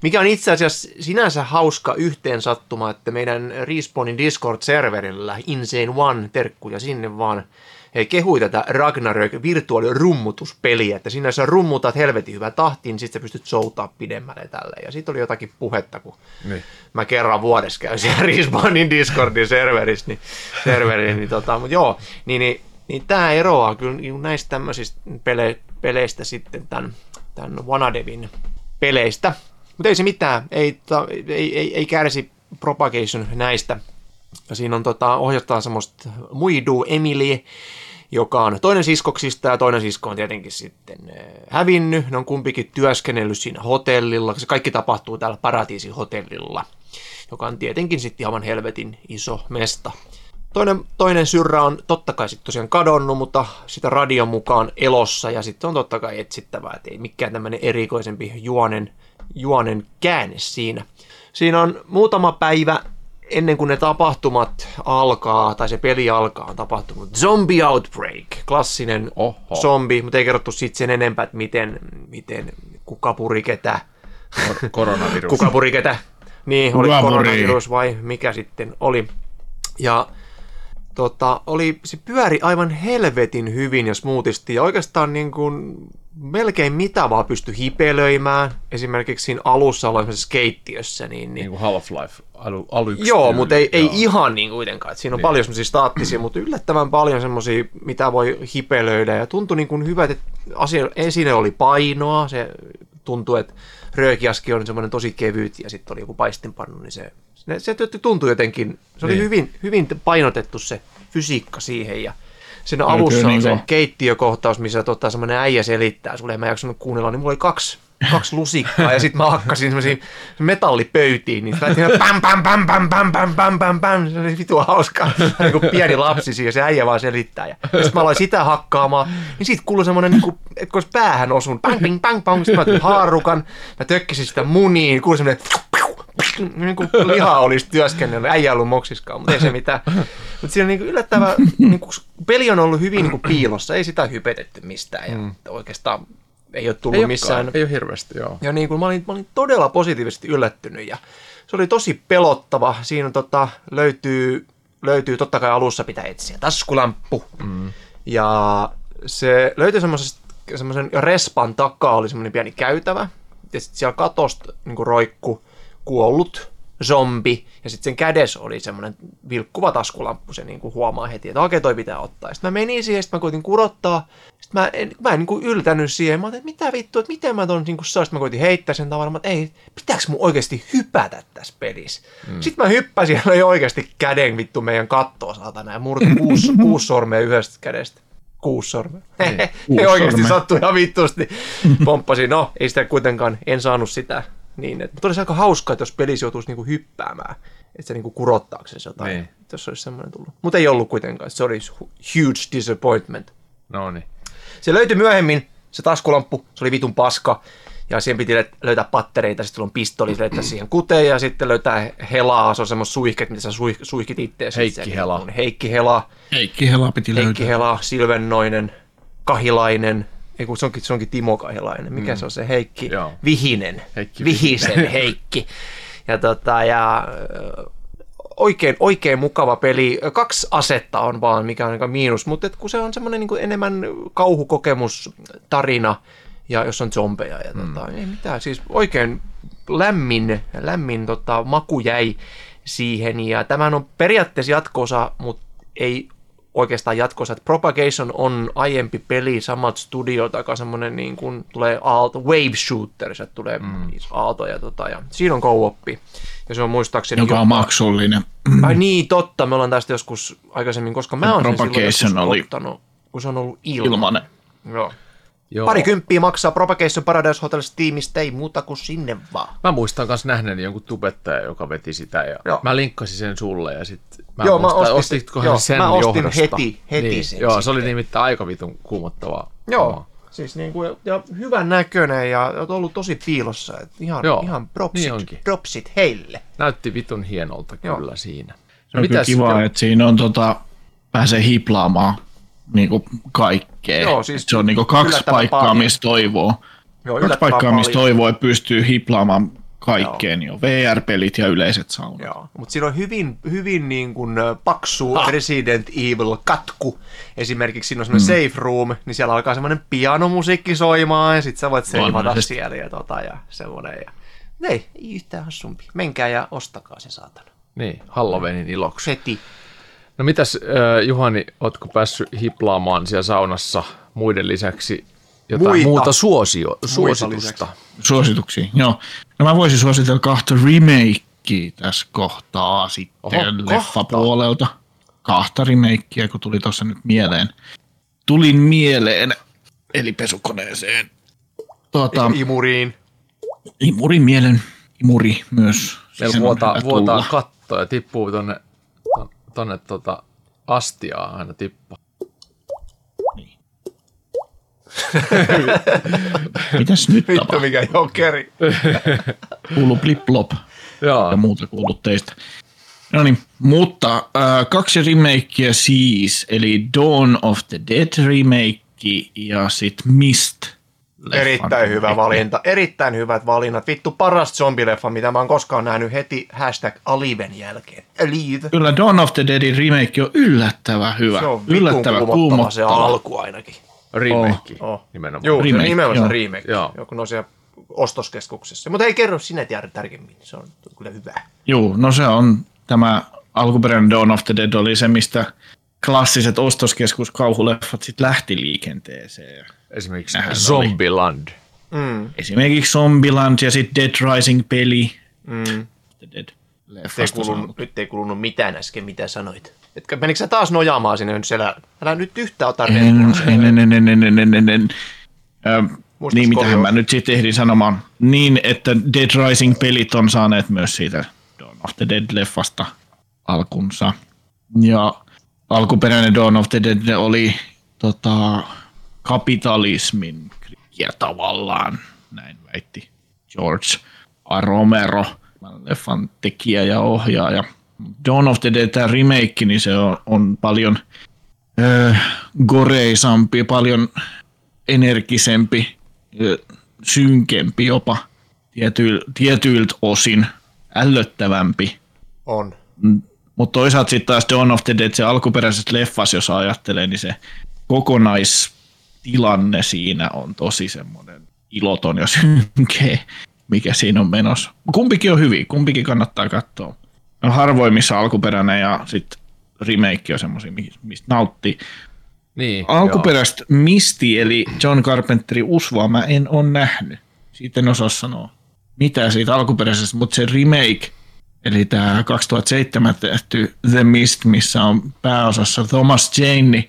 mikä on itse asiassa sinänsä hauska yhteen sattuma, että meidän Respawnin Discord-serverillä Insane One, terkkuja sinne vaan, kehui tätä Ragnarök virtuaalirummutuspeliä, että siinä sä rummutat helvetin hyvää tahtiin, niin sit sä pystyt soutaa pidemmälle tälle. Ja siitä oli jotakin puhetta, kun Niin. mä kerran vuodessa käyn siellä Respawnin Discordin serverissä, niin, serveriin, niin, tota, mutta joo, niin, niin, niin tämä eroaa kyllä niin näistä tämmöisistä pele, peleistä sitten tämän, tämän Wanadevin peleistä. Mutta ei se mitään, ei, ta, ei, ei, ei kärsi Propagation näistä. Ja siinä on tota, ohjataan semmoista Muidu Emily, joka on toinen siskoksista ja toinen sisko on tietenkin sitten äh, hävinnyt. Ne on kumpikin työskennellyt siinä hotellilla. Se kaikki tapahtuu täällä Paratiisi-hotellilla, joka on tietenkin sitten aivan helvetin iso mesta. Toinen, toinen syrrä on totta kai sitten tosiaan kadonnut, mutta sitä radion mukaan elossa ja sitten on totta kai etsittävää, että ei mikään tämmöinen erikoisempi juonen, juonen käänne siinä. Siinä on muutama päivä ennen kuin ne tapahtumat alkaa, tai se peli alkaa, on tapahtunut Zombie Outbreak, klassinen Oho. zombi, mutta ei kerrottu sitten sen enempää, että miten, miten kuka puri ketä, Kor- Koronavirus. kuka puri ketä, niin, oli Kuka koronavirus vai mikä sitten oli. Ja tota, oli, se pyöri aivan helvetin hyvin ja smoothisti ja oikeastaan niin kuin melkein mitä vaan pystyi hipelöimään. Esimerkiksi siinä alussa ollaan semmoisessa keittiössä, niin, niin Niin kuin Half-Life alu, aluksi. Joo, mutta ei, ei ihan niin kuitenkaan. Siinä on niin. paljon semmoisia staattisia, mutta yllättävän paljon semmoisia, mitä voi hipelöidä. Ja tuntui niin kuin hyvä, että asia, esine oli painoa. Se tuntui, että röökiaski on semmoinen tosi kevyt ja sitten oli joku paistinpannu, niin se, se, se tuntui jotenkin, se oli Niin. hyvin, hyvin painotettu se fysiikka siihen ja Kyllä, alussa on niin se keittiökohtaus, missä tota, semmoinen äijä selittää sulle, en mä jaksanut kuunnella, niin mulla oli kaksi kaksi lusikkaa ja sitten mä hakkasin semmoisiin metallipöytiin, niin tein pam pam pam pam pam pam pam pam pam, se oli vitu hauskaa, niin kuin pieni lapsi siinä, se äijä vaan selittää. Ja sitten mä aloin sitä hakkaamaan, niin siitä kuului semmoinen, niin kuin, että kun olisi päähän osunut, pang ping pang pang, sitten mä otin haarukan, mä tökkisin sitä muniin, kuului semmoinen, niin kuin liha olisi työskennellyt, äijä ollut moksiskaan, mutta ei se mitään. Mutta siinä on niin yllättävä, niin kuin, peli on ollut hyvin niin kuin piilossa, ei sitä hypetetty mistään ja mm. oikeastaan ei ole tullut Ei missään. olekaan, ei ole hirveästi, joo. Ja niin kuin mä, olin, mä olin todella positiivisesti yllättynyt ja se oli tosi pelottava. Siinä tota, löytyy, löytyy, totta kai alussa pitää etsiä taskulamppu. Mm. Ja se löytyi semmoisen respan takaa oli semmoinen pieni käytävä. Ja sitten siellä katosta niin roikku kuollut zombi, ja sitten sen kädessä oli semmoinen vilkkuva taskulamppu, se niinku huomaa heti, että okei, toi pitää ottaa. Sitten mä menin siihen, sitten mä koitin kurottaa, sitten mä en, mä en niinku yltänyt siihen, mä ajattelin, että mitä vittua, että miten mä ton niinku saa, sitten mä koitin heittää sen tavaran, että ei, pitääkö mun oikeasti hypätä tässä pelissä? Mm. Sitten mä hyppäsin ja löin oikeasti käden vittu meidän kattoa saatana ja murti kuusi, kuusi sormea yhdestä kädestä. Kuusi sormea. ei oikeasti sormea. sattu ihan vittusti. Pomppasin, no ei sitä kuitenkaan, en saanut sitä niin, että, mutta olisi aika hauskaa, että jos pelissä joutuisi niinku hyppäämään, että se niinku kurottaakseen jotain, Niin. jos olisi semmoinen tullut. Mutta ei ollut kuitenkaan, se oli huge disappointment. No niin. Se löytyi myöhemmin, se taskulamppu, se oli vitun paska, ja siihen piti lö- löytää pattereita, sitten on pistoli, löytää siihen kuteen, ja sitten löytää helaa, se on semmoista suihket, mitä sä suih- suihkit itseäsi. Heikki Se- Hela. Heikki Hela, Heikki Hela piti Heikki löytää. Hela, Silvennoinen, Kahilainen, ei kun se onkin, se onkin Timo Kahilainen. Mikä mm. se on se Heikki? Joo. Vihinen. Heikki Vihisen Heikki. Ja, tota, ja oikein, oikein mukava peli. Kaksi asetta on vaan, mikä on aika miinus, mutta et kun se on semmoinen niin enemmän kauhukokemus, tarina, ja jos on zombeja. Ja, tota, ei mitään, siis oikein lämmin, lämmin tota, maku jäi siihen. Ja tämähän on periaatteessa jatkoosa, mutta ei oikeastaan jatkossa, että Propagation on aiempi peli, samat studiot, aika semmoinen niin kuin tulee aalto, wave shooter, se tulee mm. aaltoja, tota, ja siinä on co-oppi. Ja se on muistaakseni... Joka on maksullinen. Ai niin, totta, me ollaan tästä joskus aikaisemmin, koska mä oon sen silloin oli- ottanut, kun se on ollut ilman. Ilmanen. Joo. Joo. Pari kymppiä maksaa Propagation Paradise Hotel Steamista, ei muuta kuin sinne vaan. Mä muistan myös nähneeni jonkun tubettaja, joka veti sitä ja Joo. joo. mä linkkasin sen sulle ja sitten mä Joo, mä muistan, ostin- ostitkohan joo, sen mä ostin johdosta. heti- heti niin, sen Joo, se oli sitten. nimittäin aika vitun kuumottavaa. Joo. Siis niin kuin, ja hyvän näköinen ja on ollut tosi piilossa. Et ihan, Joo, ihan propsit, niin onkin. propsit heille. Näytti vitun hienolta Joo. kyllä siinä. Se on kyllä kiva, että siinä on tota, pääsee hiplaamaan niinku kaikkea. Joo, siis se on niinku kaksi yllättävän paikkaa, paljon. missä toivoo. Joo, kaksi paikkaa, missä paljon. toivoo, että pystyy hiplaamaan kaikkeen. Jo. VR-pelit ja yleiset saunat. Joo, mutta siinä on hyvin, hyvin niin kuin paksu ah. Resident Evil-katku. Esimerkiksi siinä on semmoinen mm. safe room, niin siellä alkaa semmoinen pianomusiikki soimaan, ja sit sä voit seivata siellä ja, tota, ja semmoinen. Ja... Ei, ei yhtään hassumpi. Menkää ja ostakaa se saatana. Niin, Halloweenin iloksi. Heti. No mitäs äh, Juhani, ootko päässyt hiplaamaan siellä saunassa muiden lisäksi jotain Muita. muuta suosio, suositusta? Suosituksia, joo. No mä voisin suositella kahta remakea tässä kohtaa sitten Oho, leffapuolelta. Kahta remakea, kun tuli tuossa nyt mieleen. Tulin mieleen, eli pesukoneeseen. Tuota, Imuriin. imurin mielen, imuri myös. Meillä Sen on vuotaa, vuotaa katto ja tippuu tonne, ton- tonne tota astiaa aina tippaa. Mitäs nyt Vittu tapahtuu? mikä jokeri. Kuuluu blip-blop Joo, ja muuta kuuluu teistä. No niin, mutta äh, kaksi remakea siis, eli Dawn of the Dead remake ja sitten Mist. Erittäin hyvä remake. valinta. Erittäin hyvät valinnat. Vittu paras zombileffa, mitä mä oon koskaan nähnyt heti hashtag Aliven jälkeen. Alive. Kyllä Dawn of the Deadin remake on yllättävän hyvä. Se on yllättävän kuumottava se alku ainakin. Remake Oh. nimenomaan. Joo, Remake, nimenomaan joo. remake. Joo. Joku no siellä ostoskeskuksessa. Mutta ei kerro sinä tiedä tarkemmin. Se on kyllä hyvä. Joo, no se on tämä alkuperäinen Dawn of the Dead oli se, mistä klassiset ostoskeskuskauhuleffat sitten lähti liikenteeseen. Esimerkiksi Nähän oli. Zombieland. Mm. Esimerkiksi Zombieland ja sitten Dead Rising-peli. Mm. The Dead Ei leffasta kulunut, nyt ei kulunut mitään äsken, mitä sanoit. Etkä, menikö sä taas nojaamaan sinne nyt siellä? Älä nyt yhtään ota Muistatko Niin, mitähän jo? mä nyt sitten ehdin sanomaan. Niin, että Dead Rising-pelit on saaneet myös siitä Dawn of the Dead-leffasta alkunsa. Ja alkuperäinen Dawn of the Dead oli tota, kapitalismin kriikiä tavallaan, näin väitti George A. Romero, leffan tekijä ja ohjaaja. Dawn of the Dead, tämä remake, niin se on, on paljon ö, goreisampi, paljon energisempi, ö, synkempi jopa tietyil, tietyiltä osin, ällöttävämpi. On. Mutta toisaalta sitten taas Dawn of the Dead, se alkuperäisessä leffassa, jos ajattelee, niin se kokonaistilanne siinä on tosi semmoinen iloton ja synkeä, mikä siinä on menossa. Kumpikin on hyvin, kumpikin kannattaa katsoa. On harvoin, missä alkuperäinen ja sitten remake on semmoisia, mistä nauttii. Niin, Alkuperäistä Misti, eli John Carpenterin usvaa, mä en ole nähnyt. Siitä en osaa sanoa mitä siitä alkuperäisestä, mutta se remake, eli tämä 2007 tehty The Mist, missä on pääosassa Thomas Jane, niin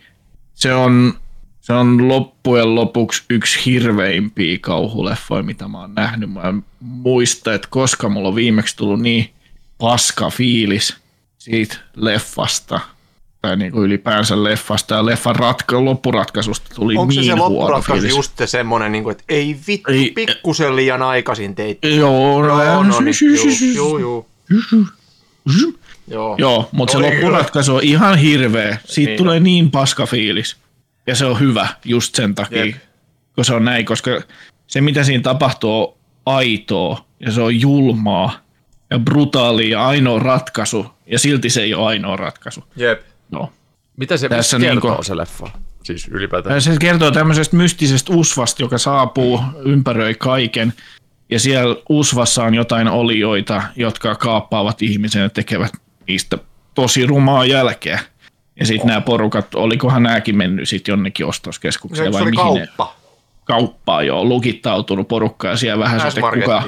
se on, se on loppujen lopuksi yksi hirveimpiä kauhuleffoja, mitä mä oon nähnyt. Mä en muista, että koska mulla on viimeksi tullut niin paska fiilis siitä leffasta, tai niin kuin ylipäänsä leffasta, ja leffan ratka- loppuratkaisusta tuli Onko se niin se huono loppuratkaisu fiilis. just se semmonen, niin kuin, että ei vittu, Ei- pikkusen liian aikaisin teit. Joo, no, Joo, no niin, juu, juu, juu. Joo. Joo, mutta se loppuratkaisu on ihan hirveä. Siitä Niin tulee niin paska fiilis. Ja se on hyvä just sen takia, Jep. kun se on näin, koska se mitä siinä tapahtuu on aitoa ja se on julmaa ja brutaalia ja ainoa ratkaisu. Ja silti se ei ole ainoa ratkaisu. Jep. No. Mitä se Tässä kertoo niinku- se leffa? Siis ylipäätään. Se kertoo tämmöisestä mystisestä usvasta, joka saapuu, ympäröi kaiken. Ja siellä usvassa on jotain olioita, jotka kaappaavat ihmisen ja tekevät niistä tosi rumaa jälkeä. Ja sitten nämä porukat, olikohan nämäkin mennyt sitten jonnekin Se, ostoskeskukseen se vai mihin ne kauppa. kauppaa jo, lukittautunut porukka ja siellä vähän sitten kuka.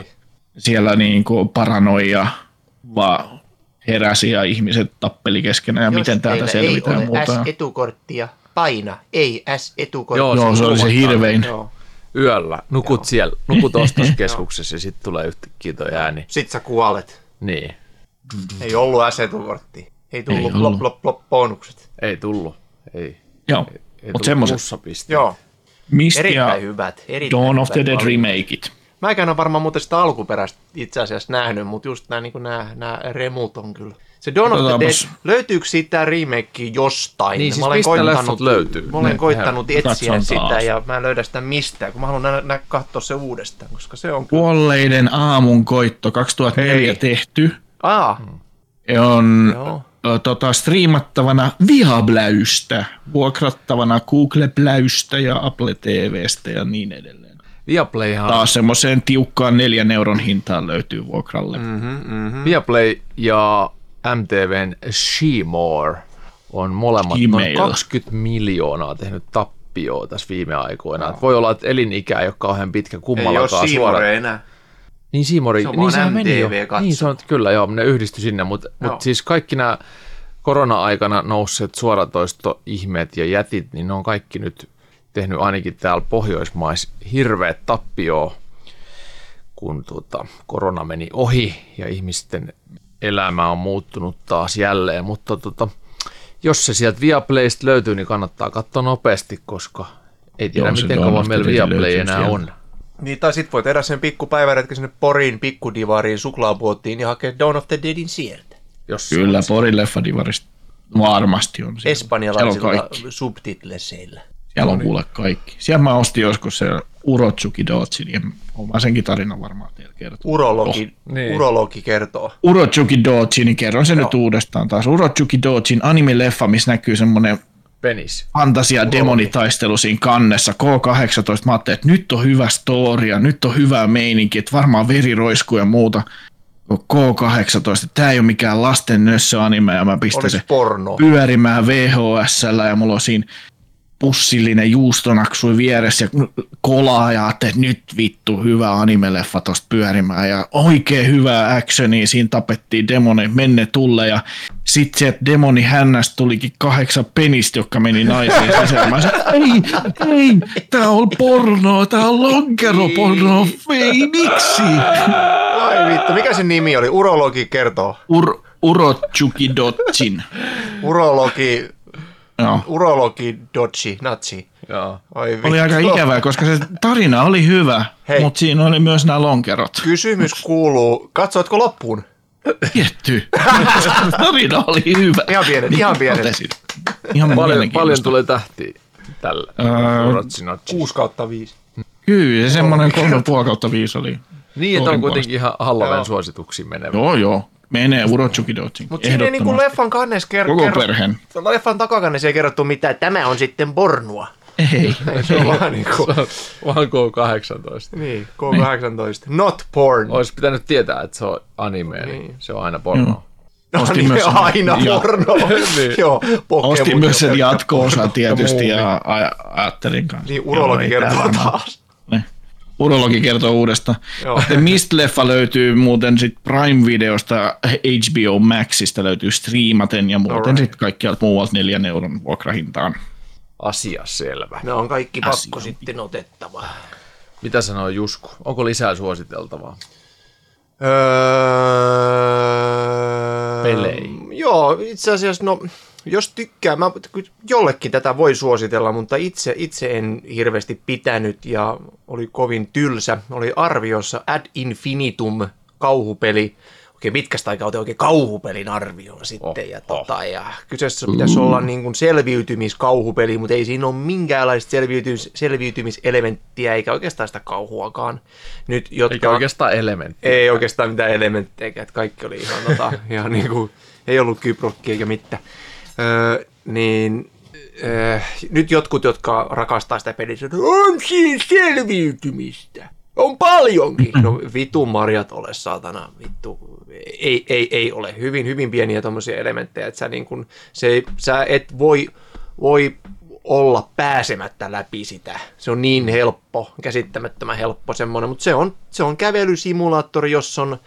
Siellä niin kuin paranoia vaan heräsi ja ihmiset tappeli keskenään ja miten täältä selvitään ja muuta. S-etukorttia, paina, ei S-etukorttia. Joo, Joo, se oli se hirvein. Joo. Yöllä. Nukut siellä, nukut ostoskeskuksessa ja sitten tulee yhtäkkiä toi ääni. Sit sä kuolet. Niin, Ei ollut S-etukorttia. Ei tullut Ei plop, ollut. plop, plop bonukset. ei tullut. Ei. Joo, ei mutta semmoiset. Joo, Mist ja erittäin hyvät. Erittäin Dawn of the Dead valinnat. Remakeit. Mäkään on varmaan muuten sitä alkuperäistä itse asiassa nähnyt, mutta just nämä, niin nämä, nämä remut on kyllä. Se Dawn of the Dead, löytyykö tämä remake jostain? Niin, siis mä olen koittanut, löytyy? Mä olen Ne- koittanut ne- etsiä sitä taas. ja mä en löydä sitä mistään, kun mä haluan nä- nä- katsoa se uudestaan, koska se on kyllä... Kuolleiden aamun koitto 2004 Hei. tehty. Aa, On Joo. tota, striimattavana Viabläystä, vuokrattavana Google Pläystä ja Apple TVstä ja niin edelleen. Viaplayhan, Taas semmoiseen tiukkaan neljän euron hintaan löytyy vuokralle. Mm. Viaplay ja MTVn Shemore on molemmat Gmail. noin 20 miljoonaa tehnyt tappioa tässä viime aikoina. Et voi olla, että elinikä ei ole kauhean pitkä ei kummallakaan suora. Seymour enää. Niin Seymour, Se on niin vaan sehän meni jo. Katso. Niin se on, kyllä joo, ne yhdistyi sinne, mutta Joo. mut siis kaikki nämä korona-aikana nousseet suoratoistoihmeet ja jätit, niin ne on kaikki nyt tehnyt ainakin täällä Pohjoismaissa hirveät tappioa, kun tuota, korona meni ohi ja ihmisten elämä on muuttunut taas jälleen, mutta tota, jos se sieltä Viaplaysta löytyy, niin kannattaa katsoa nopeasti, koska ei tiedä Joo, miten kauan meillä Viaplay enää sieltä. on. Niin, tai sit voi tehdä sen pikkupäiväretki sinne Porin pikkudivariin suklaapuottiin ja hakea Dawn of the Deadin sieltä. Jos Kyllä. Porin leffadivarista varmasti on. siellä. Siellä Espanjalaisilla subtitleseillä. Siellä on kuule kaikki. Siellä mä ostin joskus se Urotsuki Dotsin, ja mä senkin tarinan varmaan teille kertoa. Urologi, niin. urologi kertoo. Urotsuki Dotsin, niin kerron sen nyt uudestaan taas. Urotsuki Dotsin anime-leffa, missä näkyy semmoinen Penis. fantasia demonitaistelu siinä kannessa, K-18. Mä ajattelin, että nyt on hyvä story ja nyt on hyvä meininki, että varmaan veri roiskuu ja muuta. K-18, tämä ei ole mikään lasten nössö anime ja mä pistän Olis se porno. pyörimään VHS ja mulla on siinä pussillinen juustonaksui vieressä ja kolaa ja että nyt vittu hyvä animeleffa tosta pyörimään ja oikein hyvää actionia, siinä tapettiin demoni menne tulle ja sitten se demoni hännästä tulikin kahdeksan penistä, jotka meni naisiin sisään. Mä sanoin, ei, ei, tää on porno, tää on lonkeroporno, ei, miksi? Ai vittu, mikä se nimi oli? Urologi kertoo. Ur, Urochuki Dotchin. Urologi, Joo. urologi Dodge, natsi. Joo. Oi. Oli aika ikävää, koska se tarina oli hyvä, Hei. mutta siinä oli myös nämä lonkerot. Kysymys kuuluu, katsoitko loppuun? Tietty. tarina oli hyvä. Ihan pienet, Niin ihan pienet. totesin. Ihan Paljon, paljon tulee tähtiä tällä. Öö, Ratsinatsi. 6 kautta 5. Kyllä, se semmoinen 3,5 kautta 5 oli. Niin, että on kuitenkin ihan Halloween suosituksiin menevä. Joo, joo. Menee Urochuki Dotchin. Mutta siinä ei niinku leffan kannessa kerro, Koko kerro, perheen. leffan takakannessa ei kerrottu mitään, tämä on sitten pornua. Ei. Se on vaan niinku, Vaan K18. niin, K18. Not porn. Olisi pitänyt tietää, että se on anime, niin, Niin. se on aina porno. Joo. No Ostin niin, myös sen- aina ja- porno. Niin. Joo, Pokemon Ostin myös sen ja- jatko-osan tietysti ja ja aj- ajattelin kanssa. Niin, urologi kertoo taas. Niin. Urologi kertoo uudestaan. Joo. The Mist-leffa löytyy muuten sit Prime-videosta, HBO Maxista löytyy striimaten ja muuten Alright. sitten kaikkialta muualta neljän euron vuokrahintaan. Asia selvä. Ne on kaikki Asia pakko sitten otettava. Mitä sanoo Jusku? Onko lisää suositeltavaa? Öö, Peleihin. Joo, itse asiassa no, jos tykkää, mä, jollekin tätä voi suositella, mutta itse, itse en hirveästi pitänyt ja oli kovin tylsä. Oli arviossa Ad Infinitum kauhupeli. Oikein pitkästä aikaa otin oikein kauhupelin arvioon sitten. Oh, ja, oh. tota, ja kyseessä pitäisi olla niin kuin selviytymiskauhupeli, mutta ei siinä ole minkäänlaista selviytymis, selviytymiselementtiä eikä oikeastaan sitä kauhuakaan. Nyt, jotka, Eikä oikeastaan elementti. ei oikeastaan mitään elementtejä, että kaikki oli ihan, tota, ihan niin kuin, ei ollut kyprokki eikä mitään. Öö, niin öö, nyt jotkut, jotka rakastaa sitä peliä, sanoo, on siinä selviytymistä. On paljonkin. No vitun marjat ole, saatana. Vittu. Ei, ei, ei ole. Hyvin, hyvin pieniä tuommoisia elementtejä, että sä, niin kun, se, sä et voi, voi olla pääsemättä läpi sitä. Se on niin helppo, käsittämättömän helppo semmoinen, mutta se on, se on kävelysimulaattori, jossa on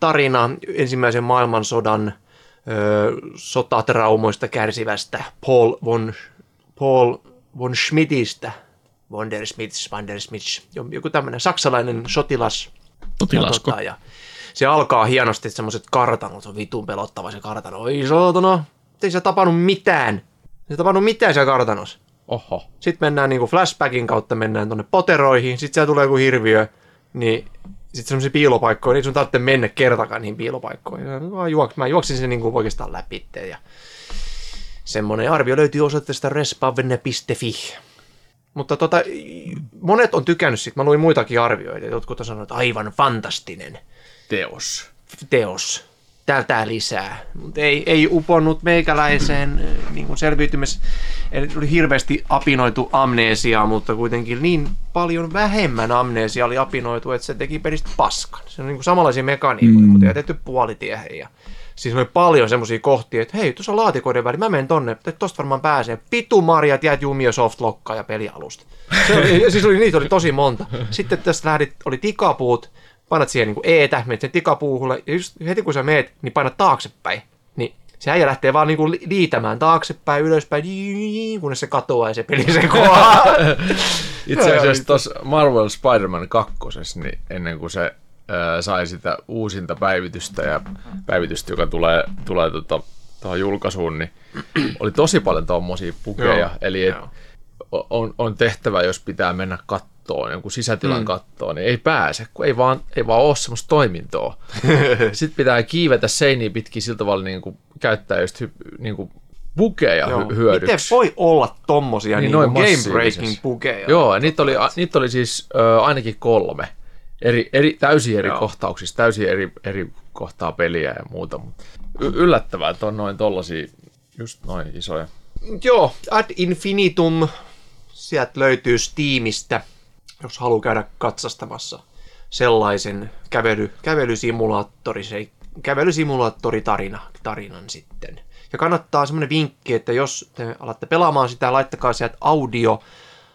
tarina ensimmäisen maailmansodan sotatraumoista kärsivästä Paul von, Paul von Schmidtistä, Wondersmiths, Wondersmiths, joku tämmöinen saksalainen sotilas. Sotilasko. Ja, tota, ja se alkaa hienosti semmoiset kartanot, se on vitun pelottava se kartano. Oi saatana, ei se tapannut mitään. Ei se tapannut mitään siellä kartanossa. Oho. Sitten mennään niinku flashbackin kautta mennään tonne poteroihin, sitten siellä tulee joku hirviö, niin sitten semmoisia piilopaikkoja, niin sun tarvitsee mennä kertakaan niihin piilopaikkoihin. Mä, juoks, mä juoksin sen niinku oikeastaan läpi. Ja semmoinen arvio löytyy osoitteesta respavne.fi. Mutta tota, monet on tykännyt siitä. Mä luin muitakin arvioita. Jotkut on sanonut, että aivan fantastinen Teos. teos. Tältä lisää. Mutta ei, ei uponnut meikäläiseen eh, niin kuin selviytymis... Eli oli hirveästi apinoitu amnesiaa, mutta kuitenkin niin paljon vähemmän amnesia oli apinoitu, että se teki pelistä paskan. Se on niin kuin samanlaisia mekaniikoja, mm. mutta jätetty puolitiehen. Ja siis oli paljon semmoisia kohtia, että hei, tuossa on laatikoiden väli, mä menen tonne, että tosta varmaan pääsee. Pitu Marjat, jäät jumio softlokkaa ja pelialusta. Se oli, siis oli, niitä oli tosi monta. Sitten tästä lähdit, oli tikapuut, painat siihen niin eetä, menet sen tikapuuhulle, ja just heti kun sä meet, niin painat taaksepäin. Niin se äijä lähtee vaan niinku li- liitämään taaksepäin, ylöspäin, kunnes se katoaa ja se peli sekoaa. Itse Joo, asiassa tuossa Marvel Spider-Man 2, niin ennen kuin se sai sitä uusinta päivitystä ja päivitystä, joka tulee, tulee tota, tuohon julkaisuun, niin oli tosi paljon tuommoisia pukeja. Joo, Eli et, on, on tehtävä, jos pitää mennä kattoon, jonkun sisätilan mm. kattoon, niin ei pääse, kun ei vaan, ei vaan ole semmoista toimintoa. Sitten pitää kiivetä seiniä pitkin sillä tavalla niin kuin käyttää just niin kuin bukeja Joo. hy, hyödyksi. Miten voi olla tommosia niin, Niin game breaking pukeja? Joo, ja niitä oli, niitä oli siis ö, ainakin kolme. Eri, eri, täysin eri Joo. kohtauksissa, täysin eri, eri kohtaa peliä ja muuta. Mutta y- yllättävää, että on noin tollasia, just noin isoja. Joo, Ad Infinitum, sieltä löytyy Steamistä, jos haluaa käydä katsastamassa sellaisen kävely, kävelysimulaattori, se kävelysimulaattoritarina, tarinan sitten. Ja kannattaa semmoinen vinkki, että jos te alatte pelaamaan sitä, laittakaa sieltä audio,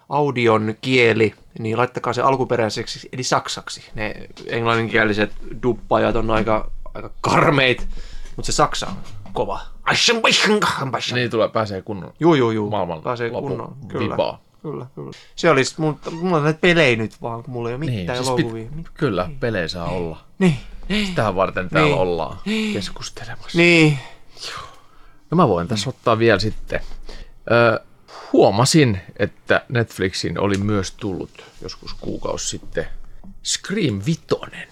audion kieli, niin laittakaa se alkuperäiseksi, eli saksaksi. Ne englanninkieliset duppajat on aika, aika karmeit, mutta se saksa on kova. Niin tulee, pääsee kunnon Juu, juu, juu. maailman Pääsee kunnon. Kyllä. vipaa. Kyllä, kyllä. Se olisi, mun, mulla on näitä pelejä nyt vaan, kun mulla ei ole mitään Niin, siis elokuvia. pit, kyllä, pelejä saa olla. Niin, Sitähän varten täällä Niin. ollaan keskustelemassa. niin. No mä voin tässä ottaa vielä sitten. Ö, huomasin, että Netflixin oli myös tullut joskus kuukausi sitten Scream Vitonen.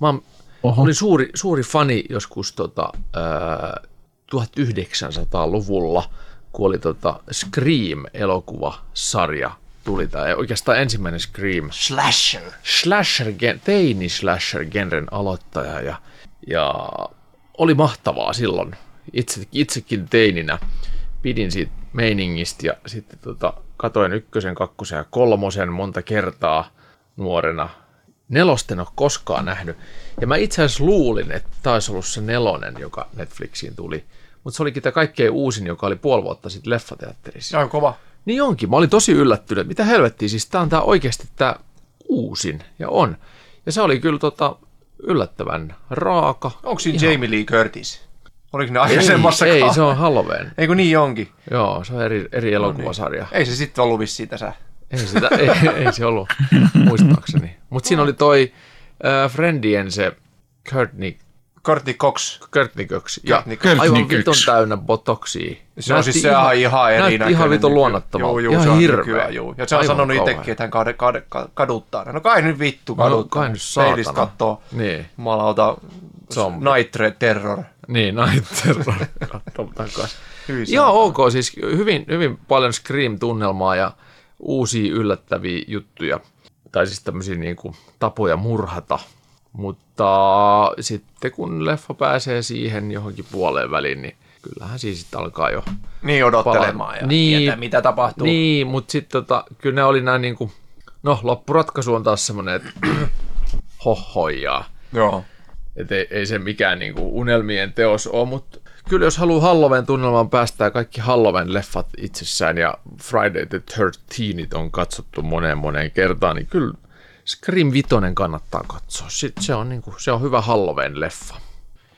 Mä oon- Oho. olin suuri, suuri fani joskus tota, ö, 1900-luvulla, kun oli tota Scream-elokuvasarja. Tuli tämä oikeastaan ensimmäinen Scream Slasher. slasher, teini slasher genren aloittaja ja, ja oli mahtavaa silloin. Itse, itsekin teininä pidin siitä meiningistä ja sitten tota, katoin ykkösen, kakkosen ja kolmosen monta kertaa nuorena. Nelosten en ole koskaan nähnyt. Ja mä itse asiassa luulin, että taisi ollut se nelonen, joka Netflixiin tuli. Mutta se olikin tämä kaikkein uusin, joka oli puoli vuotta sitten leffateatterissa. On kova. Niin onkin. Mä olin tosi yllättynyt, mitä helvettiä, siis tää on tää oikeasti tää uusin, ja on. Ja se oli kyllä tota, yllättävän raaka. Onko siinä Jamie Lee Curtis? Oliko ne aikaisemmassa ei, ei, se on Halloween. Eikö niin onkin? Joo, se on eri, eri elokuvasarja. Ei se sitten ollut vissiin tässä. Ei, sitä, ei, ei se ollut, muistaakseni. Mutta siinä oli toi äh, Friendien se Courtney, Courtney Cox. Courtney Cox. Ja Courtney Cox. aivan vitun täynnä botoksia. Se on siis se ihan, ihan eri näytti ihan vitun luonnottomalta. Joo, joo, ihan se on hirveä. nykyään, joo. Ja se on Aivan sanonut itsekin, että hän kade, kade, kade, kaduttaa. No kai nyt vittu kaduttaa. kai nyt Peilistä saatana. kattoo. Niin. Jumalauta. Zombi. Night Terror. Niin, Night Terror. Ihan ok, siis hyvin, hyvin paljon Scream-tunnelmaa ja uusia yllättäviä juttuja. Tai siis tämmöisiä niin kuin, tapoja murhata. Mutta sitten kun leffa pääsee siihen johonkin puoleen väliin, niin kyllähän siis sitten alkaa jo Niin odottelemaan ja Niin. tietää, mitä tapahtuu. Niin, mutta sitten tota, kyllä ne oli näin niin kuin, no loppuratkaisu on taas semmoinen, että hohojaa. Joo. Että ei, ei se mikään niinku unelmien teos ole, mutta kyllä jos haluaa Halloween tunnelmaan päästää kaikki Halloween leffat itsessään ja Friday the 13 on katsottu moneen moneen kertaan, niin kyllä Scream Vitonen kannattaa katsoa. Sitten se on, niinku, se on hyvä Halloween leffa.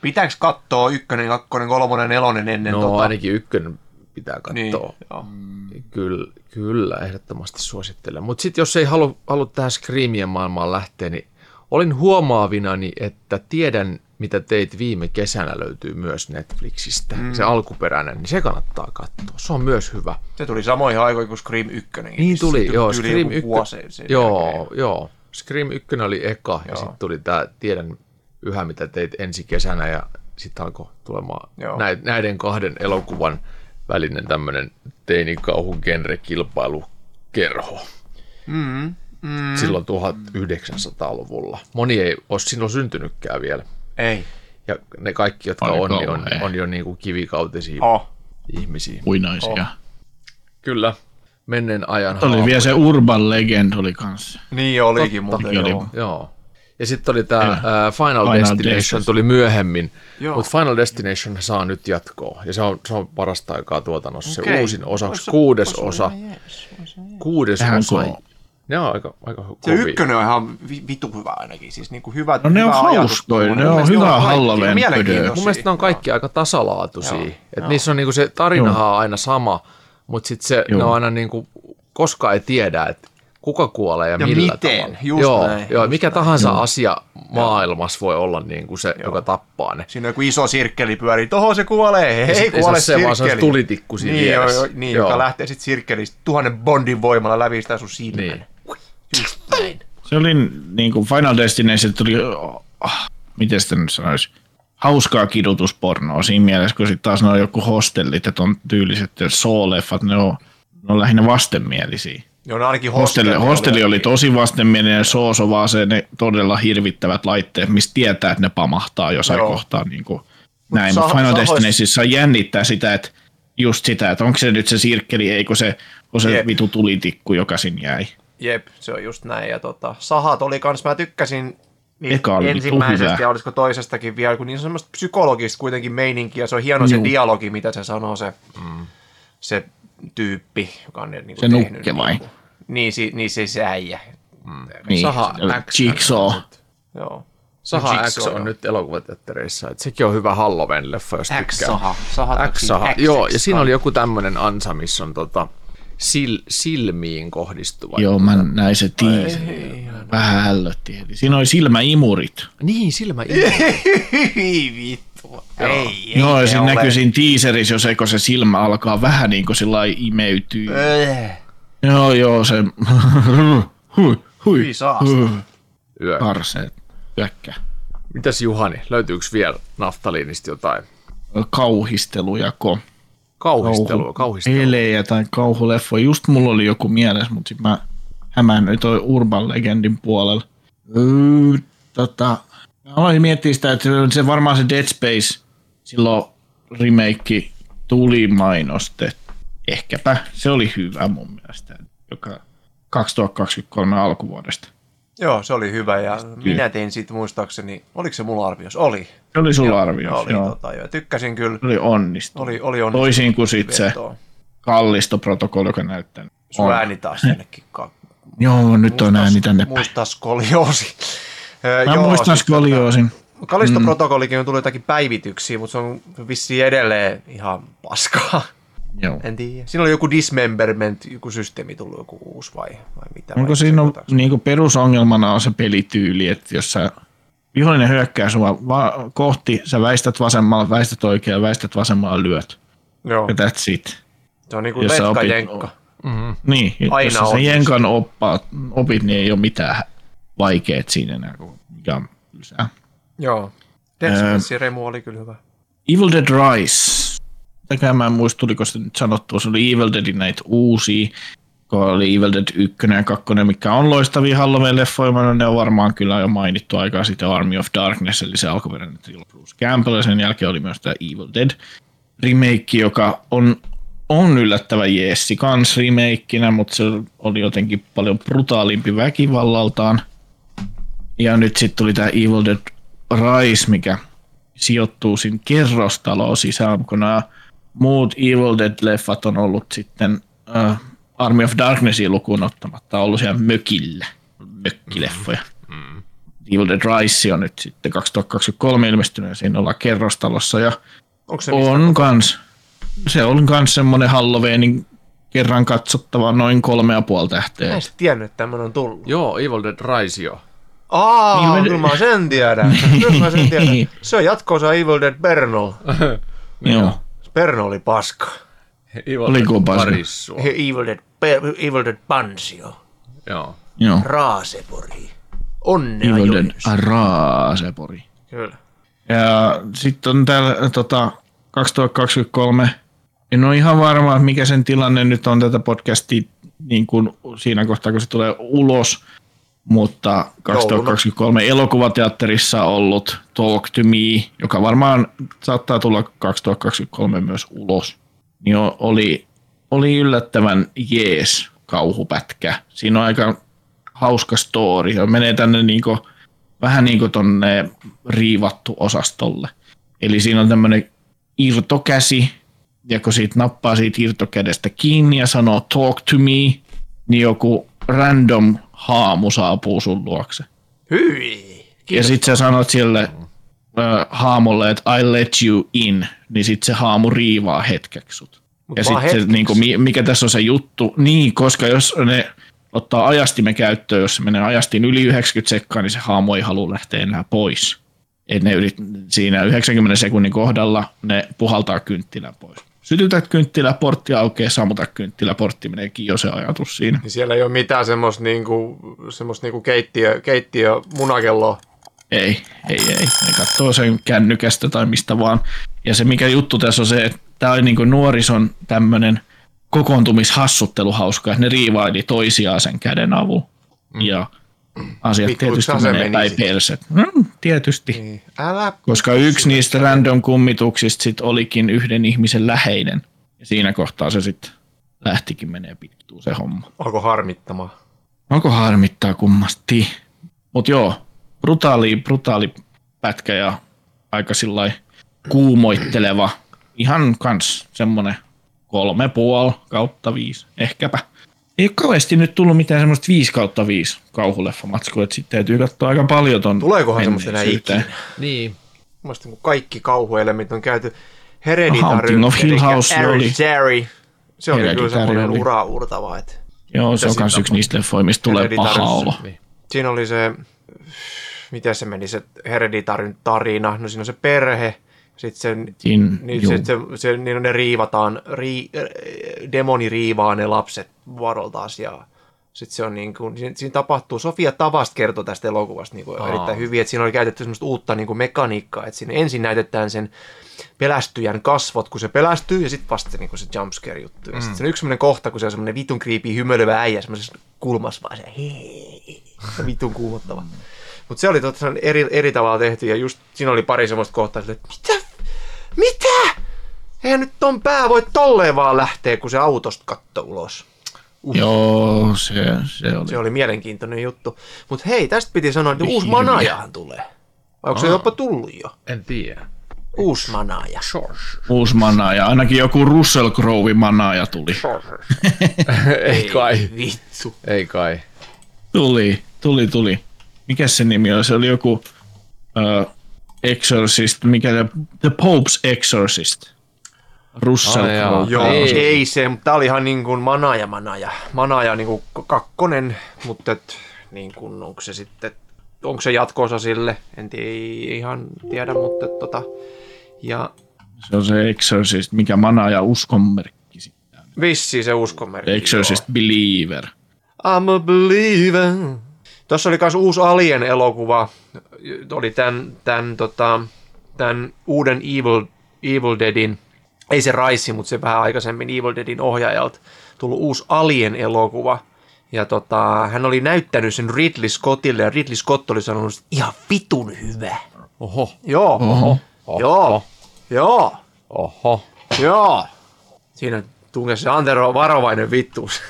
Pitääkö katsoa ykkönen, kakkonen, kolmonen, nelonen ennen No tota? ainakin ykkönen pitää Niin, katsoa. joo. Kyllä, kyllä, ehdottomasti suosittelen. Mutta sitten jos ei halua, halua tähän Screamien maailmaan lähteä, niin olin huomaavinani, että tiedän, mitä teit viime kesänä löytyy myös Netflixistä. Mm. Se alkuperäinen, niin se kannattaa katsoa. Se on myös hyvä. Se tuli samoihin aikoihin kuin Scream 1. Niin tuli, joo. Scream 1, Vuosi sen joo, joo. Scream 1 oli eka ja sitten tuli tämä Tiedän yhä, mitä teit ensi kesänä ja sitten alkoi tulemaan Joo. näiden, kahden elokuvan välinen tämmöinen teinikauhun genre-kilpailukerho. Mm, mm. silloin 1900-luvulla. Moni ei ole silloin syntynytkään vielä. Ei. Ja ne kaikki, jotka Oli on, niin on, kauhea. on jo niin kuin kivikautisia Oh. ihmisiä. Uinaisia. Oh. Kyllä, menneen ajan Oli haamuja. vielä se Urban Legend oli kanssa. Niin olikin muuten, Sekin oli. joo. Joo. Ja sitten oli tämä Final, Final Destination, Destination. tuli myöhemmin, mutta Final Destination saa nyt jatkoa. Ja se on, se on parasta aikaa tuotannossa. Okei. Se uusin osaksi, Ois- kuudes osa. Kuudes osa. on- Ne on aika, aika Se kovia. ykkönen on ihan vi- vitu hyvä ainakin, siis niinku hyvä No ne on hyvä ajatus hauskoja, ne on Mun mielestä hyvä pödö. Mun mielestä ne on kaikki aika tasalaatuisia. Et niissä on niinku se tarinahan on aina sama, mutta sitten se, ne Joo. on aina niinku, koskaan ei tiedä, että kuka kuolee ja, Ja millä miten, tavalla. just joo, näin, joo, just mikä näin. tahansa asia maailmassa voi olla niinku se, joka tappaa ne. Siinä on joku iso sirkkeli pyörii, tohon se kuolee, sit ei kuole se vaan se tulitikku siinä niin, joo, joo, niin Joo. joka lähtee sitten sirkkelistä tuhannen bondin voimalla lävistää sun silmän. Niin. Just näin. Se oli niin kuin Final Destination tuli, oh, miten sitä nyt sanoisi, hauskaa kidutuspornoa siinä mielessä, kun sitten taas ne on joku hostellit ja ton tyyliset ja Saw-leffat, ne on, ne on lähinnä vastenmielisiä. Joo, no ainakin Hostelli, hostelli, hostelli oli tosi vastenmielinen ja Saws on vaan se ne todella hirvittävät laitteet, mistä tietää, että ne pamahtaa jossain Joo. kohtaa. Niin kuin näin, mutta Final Destinationissa jännittää sitä, että just sitä, että onko se nyt se sirkkeli, eikö se ole se Jep. vitu tulitikku, joka sinne jäi. Jep, se on just näin. Ja tota, sahat oli kans, mä tykkäsin eka oli ensimmäisestä hyvä. ja olisiko toisestakin vielä, kun niin on semmoista psykologista kuitenkin meininkiä. Se on hieno se Juu. dialogi, mitä se sanoo se, se tyyppi, joka on niin kuin Se tehnyt nukke vai? Niin, niin, si, niin se, se äijä. Niin, Saha se- X. Jigsaw. Joo. Saha X on joo. nyt elokuvateattereissa. että Sekin on hyvä Halloween-leffa, jos tykkää. X-saha. Saha, X-saha. Joo, ja siinä oli joku tämmöinen ansa, missä on tota, sil, silmiin kohdistuva. Joo, mä näin se tiisi. Vähän hällötti heti. Siinä oli silmäimurit. Niin, silmä. Hyi vittu. Ei, ei. Joo, ja siinä näkyy siinä teaserissa, jos eikö se silmä alkaa vähän niin kuin sillä lailla imeytyy. Öö, Joo, joo, se... hui, hui, Yö. karseet, yökkä. Mitäs Juhani, löytyykö vielä naftaliinista jotain? Kauhistelujako. Kauhistelua, kauhistelua. Pelejä tai kauhuleffoja. Just mulla oli joku mielessä, mutta mä hämäännyin toi Urban Legendin puolella. Öö, tota, mä aloin miettiä sitä, että se varmaan se Dead Space silloin remake tuli mainoste. Ehkäpä se oli hyvä mun mielestä, joka 2023 alkuvuodesta. Joo, se oli hyvä ja minä tein siitä muistaakseni, oliko se mulla arvios? Oli. Se oli sulla arvio. oli, joo. tota, joo. Tykkäsin kyllä. Oli onnistunut. Oli, oli on Toisin kuin sit se kallistoprotokolli, joka näyttää. Sun ääni taas jonnekin ka- Joo, nyt on ääni tänne päin. Muista skolioosi. Mä joo, muistan siis skolioosin. tota, Kalistoprotokollikin on tullut jotakin päivityksiä, mutta se on vissiin edelleen ihan paskaa. Joo. En tiedä. Siinä oli joku dismemberment, joku systeemi tullut joku uusi vai, vai mitä? Onko vai siinä on, niinku perusongelmana on se pelityyli, että jos sä vihollinen hyökkää sua va- kohti, sä väistät vasemmalla, väistät oikealla, väistät vasemmalla, lyöt. Joo, Ja that's it. se on niinku jos sä letka opit- jenkka. Niin, Aina jos sä on. sen jenkan oppaat, opit, niin ei ole mitään vaikeet siinä enää, kun mikä on lisää. Joo. Space Remu oli kyllä hyvä. Evil Dead Rise. Mitäkään mä en muista, tuliko se nyt sanottua. Se oli Evil Deadin näitä uusia, kun oli Evil Dead 1 ja 2, mikä on loistavia Halloween-leffoja. Ne on varmaan kyllä jo mainittu aikaa sitten Army of Darkness, eli se alkuperäinen trilogia Bruce Campbell, ja sen jälkeen oli myös tämä Evil Dead remake, joka on, on yllättävän jeessi kans remakeina, mutta se oli jotenkin paljon brutaalimpi väkivallaltaan. Ja nyt sitten tuli tämä Evil Dead Rise, mikä sijoittuu siinä kerrostaloon sisään, kun nämä muut Evil Dead-leffat on ollut sitten uh, Army of Darknessia lukuun ottamatta ollut siellä mökillä, mökkileffoja. Mm. Evil Dead Rise on nyt sitten 2023 ilmestynyt ja siinä ollaan kerrostalossa ja Onko se mistä? on kans, se on kans semmonen Halloweenin kerran katsottava noin kolme ja puoli Mä tähteä. en sit tiennyt, että tämmönen on tullut. Joo, Evil Dead Rise jo. Aa, Niin, me- kyllä mä sen tiedän. Kyllä mä sen tiedän. Se on jatkoosa Evil Dead Bernal. Joo. Bernal oli paska. Evil Oliko Dead paska? Evil Dead, Evil Dead Pansio. Joo. Joo. Raasepori. Onnea Evil Dead. Raasepori. Kyllä. Ja sitten on täällä tota, 2023, en ole ihan varma, mikä sen tilanne nyt on tätä podcastia niin kuin siinä kohtaa, kun se tulee ulos, mutta 2023 elokuvateatterissa ollut Talk to Me, joka varmaan saattaa tulla 2023 myös ulos, niin oli, oli yllättävän jees kauhupätkä. Siinä on aika hauska story. Se menee tänne niinku, vähän niin kuin tonne riivattu osastolle. Eli siinä on tämmöinen irtokäsi, ja kun siitä nappaa siitä irtokädestä kiinni ja sanoo talk to me, niin joku random haamu saapuu sun luokse. Hyi. Ja sit sä sanot sille ö, haamulle, että I let you in, niin sit se haamu riivaa hetkeksi sut. Mut ja sitten niin kuin, mikä tässä on se juttu, niin, koska jos ne ottaa ajastimen käyttöön, jos se menee ajastin yli 90 sekkaa, niin se haamu ei halua lähteä enää pois. Et ne yrit, siinä 90 sekunnin kohdalla ne puhaltaa kynttilän pois. Sytytät kynttilä, portti aukeaa, sammuta kynttilä, portti meneekin jo se ajatus siinä. Niin siellä ei ole mitään semmoista niinku, semmoista niinku keittiö, keittiö munakelloa. Ei, ei, ei. Ne katsoo sen kännykästä tai mistä vaan. Ja se mikä juttu tässä on se, että tämä on niinku nuorison tämmöinen kokoontumishassuttelu hauska, että ne riivaili toisiaan sen käden avulla. Mm. Ja asiat Pikkuiksi tietysti menee meni päin perset. Mm, tietysti. Niin. Älä. Koska yksi niistä random kummituksista sit olikin yhden ihmisen läheinen. Ja siinä kohtaa se sitten lähtikin menee pittuu se homma. Alko harmittamaan. Onko harmittaa kummasti? Mut joo, brutaali, brutaali pätkä ja aika sillai kuumoitteleva. Ihan kans semmonen kolme puoli kautta viisi, ehkäpä. Ei ole kauheasti nyt tullut mitään semmoista 5 kautta 5 kauhuleffamatskua, että sitten täytyy katsoa aika paljon ton Tuleekohan semmoista enää ikinä? Niin. Mielestäni kun kaikki kauhuelementit on käyty Hereditary, Haunting of Hill House oli- Hereditary. Se oli kyllä semmoinen uraurtava, että Joo, se on kans yksi niistä leffoja, mistä tulee paha olo. Niin. siinä oli se, miten se meni se Hereditaryn tarina, no siinä on se perhe, sitten se, Siinä, niin juu. se, se, se, niin ne riivataan, ri, demoni riivaa ne lapset vuoroltaan ja sitten se on niin kuin, siinä, siinä tapahtuu, Sofia Tavast kertoi tästä elokuvasta niin kuin Aa. erittäin hyvin, että siinä oli käytetty semmoista uutta niin kuin mekaniikkaa, että siinä ensin näytetään sen pelästyjän kasvot, kun se pelästyy, ja sitten vasta se, niin kuin se jumpscare juttu. Ja Mm. sitten se on yksi semmoinen kohta, kun se on semmoinen vitun kriipi hymyilevä äijä semmoisessa kulmassa vaan se hei, vitun kuumottava. Mutta se oli totta eri, eri tavalla tehty, ja just siinä oli pari semmoista kohtaa, että mitä? Mitä? Eihän nyt ton pää voi tolleen vaan lähteä, kun se autosta katto ulos. Joo, se, se oli. Se oli mielenkiintoinen juttu. Mutta hei, tästä piti sanoa, että uusi manaajahan tulee. Vai onko se jopa tullut jo? En tiedä. Uusi manaaja. Uusi manaaja. Ainakin joku Russell Crowe manaaja tuli. Ei kai. Vittu. Ei kai. Tuli, tuli, tuli. Mikä se nimi oli? Se oli joku uh, Exorcist, mikä se, The Pope's Exorcist. Russell jaa. Crowe. Joo, Ei. ei, ei se, mutta tää oli ihan niin kuin manaaja manaaja. Manaaja niin kuin kakkonen, mutta et, niin kuin, onko se sitten, onko se jatkoosa sille, en tiedä, ei ihan tiedä, mutta et, tota, ja Se on se Exorcist, mikä manaaja uskonmerkki sitten. vissi se uskonmerkki. Exorcist Believer. joo. I'm a believer. Tuossa oli myös uusi Alien-elokuva. Oli tämän, tämän, tota, tämän uuden Evil, Evil Deadin, ei se Raissi, mutta se vähän aikaisemmin Evil Deadin ohjaajalta tullut uusi Alien-elokuva. Ja tota, hän oli näyttänyt sen Ridley Scottille ja Ridley Scott oli sanonut, että ihan vitun hyvä. Oho. Joo, Oho. joo, joo, Oho. joo. Siinä tungesi se Antero varovainen vittuus.